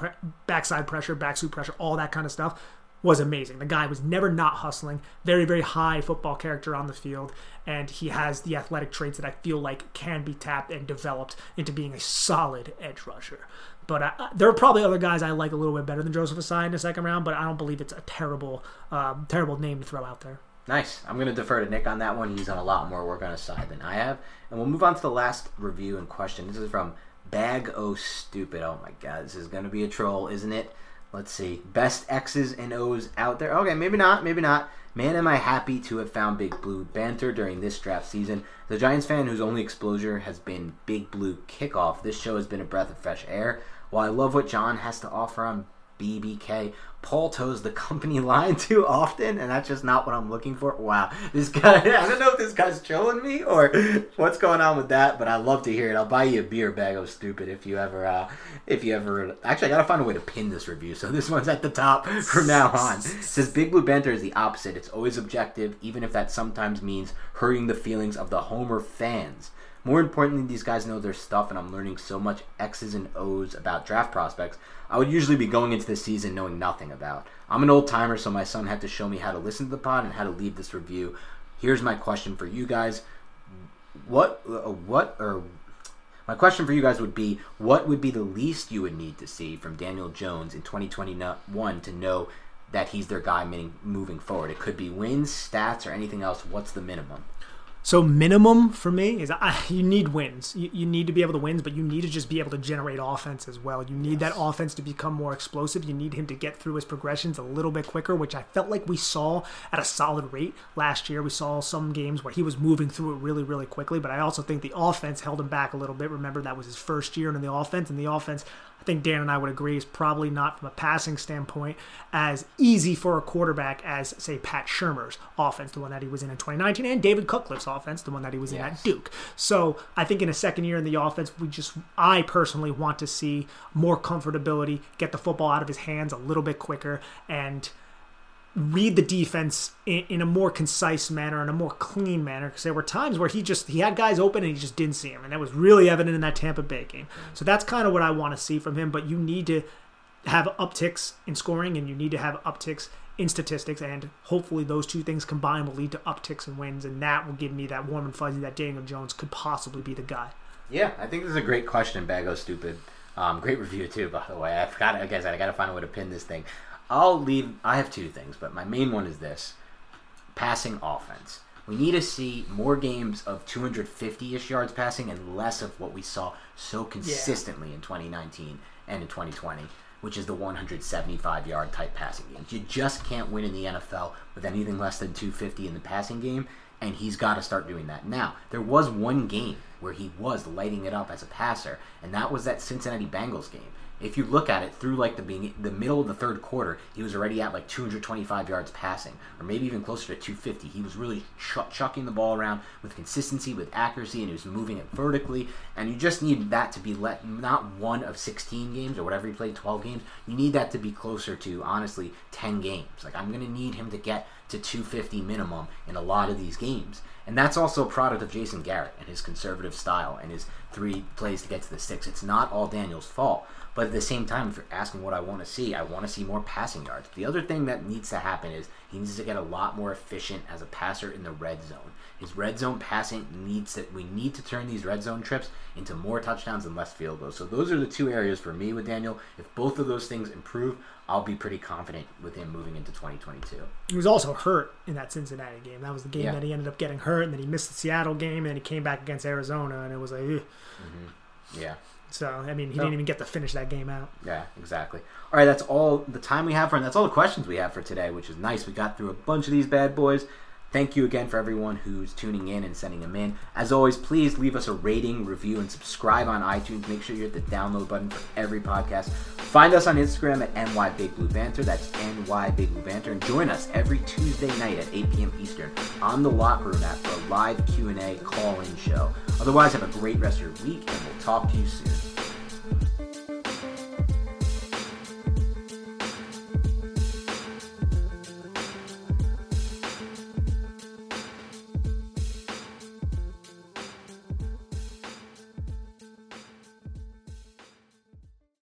backside pressure, backside pressure, all that kind of stuff was amazing. The guy was never not hustling, very, very high football character on the field, and he has the athletic traits that I feel like can be tapped and developed into being a solid edge rusher. But I, there are probably other guys I like a little bit better than Joseph Ossai in the second round, but I don't believe it's a terrible, um, terrible name to throw out there. Nice. I'm going to defer to Nick on that one. He's done a lot more work on side than I have. And we'll move on to the last review and question. This is from Bag O Stupid. Oh my god, this is going to be a troll, isn't it? Let's see. Best X's and O's out there. Okay, maybe not, maybe not. Man, am I happy to have found Big Blue banter during this draft season. The Giants fan whose only exposure has been Big Blue kickoff, this show has been a breath of fresh air. While I love what John has to offer on BBK. Paul toes the company line too often, and that's just not what I'm looking for. Wow, this guy, I don't know if this guy's trolling me or what's going on with that, but I love to hear it. I'll buy you a beer bag of stupid if you ever, uh, if you ever, actually, I gotta find a way to pin this review, so this one's at the top from now on. It says Big Blue Banter is the opposite. It's always objective, even if that sometimes means hurting the feelings of the Homer fans. More importantly, these guys know their stuff, and I'm learning so much X's and O's about draft prospects. I would usually be going into the season knowing nothing about. I'm an old timer, so my son had to show me how to listen to the pod and how to leave this review. Here's my question for you guys: What, uh, what, or my question for you guys would be: What would be the least you would need to see from Daniel Jones in 2021 to know that he's their guy moving forward? It could be wins, stats, or anything else. What's the minimum? So minimum for me is I, you need wins. You, you, need to be able to win, but you need to just be able to generate offense as well. You need yes. that offense to become more explosive. You need him to get through his progressions a little bit quicker, which I felt like we saw at a solid rate last year. We saw some games where he was moving through it really, really quickly, but I also think the offense held him back a little bit. Remember that was his first year in the offense, and the offense I think Dan and I would agree is probably not from a passing standpoint as easy for a quarterback as say Pat Shurmur's offense, the one that he was in in 2019, and David Cutcliffe's offense, the one that he was yes. in at Duke. So I think in a second year in the offense, we just I personally want to see more comfortability, get the football out of his hands a little bit quicker, and read the defense in, in, a more concise manner in a more clean manner because there were times where he just he had guys open and he just didn't see them and that was really evident in that Tampa Bay game. So that's kind of what I want to see from him. But you need to have upticks in scoring and you need to have upticks in statistics and hopefully those two things combined will lead to upticks and wins and that will give me that warm and fuzzy that Daniel Jones could possibly be the guy. Yeah, I think this is a great question, Bago Stupid. Um, great review too, by the way. I forgot. I guess I got to find a way to pin this thing. I'll leave. I have two things, but my main one is this: passing offense. We need to see more games of 250-ish yards passing and less of what we saw so consistently yeah. in 2019 and in 2020, which is the 175-yard type passing games. You just can't win in the NFL with anything less than 250 in the passing game, and he's got to start doing that. Now, there was one game where he was lighting it up as a passer, and that was that Cincinnati Bengals game if you look at it through like the being, the middle of the third quarter, he was already at like 225 yards passing, or maybe even closer to 250. He was really ch- chucking the ball around with consistency, with accuracy, and he was moving it vertically. And you just need that to be let not one of 16 games or whatever he played, 12 games. You need that to be closer to honestly 10 games. Like I'm gonna need him to get to 250 minimum in a lot of these games. And that's also a product of Jason Garrett and his conservative style and his three plays to get to the six. It's not all Daniel's fault. But at the same time, if you're asking what I want to see, I want to see more passing yards. The other thing that needs to happen is he needs to get a lot more efficient as a passer in the red zone. His red zone passing needs to we need to turn these red zone trips into more touchdowns and less field goals. So those are the two areas for me with Daniel. If both of those things improve, I'll be pretty confident with him moving into 2022. He was also hurt in that Cincinnati game. That was the game yeah. that he ended up getting hurt, and then he missed the Seattle game, and he came back against Arizona, and it was like, mm-hmm. yeah. So I mean, he didn't even get to finish that game out. Yeah, exactly. All right, that's all the time we have for, and that's all the questions we have for today, which is nice. We got through a bunch of these bad boys. Thank you again for everyone who's tuning in and sending them in. As always, please leave us a rating, review, and subscribe on iTunes. Make sure you hit the download button for every podcast. Find us on Instagram at NY Big Blue Banter. That's NY Big Blue Banter. And join us every Tuesday night at 8 p.m. Eastern on the Locker Room app for a live Q&A call-in show. Otherwise, have a great rest of your week, and we'll talk to you soon.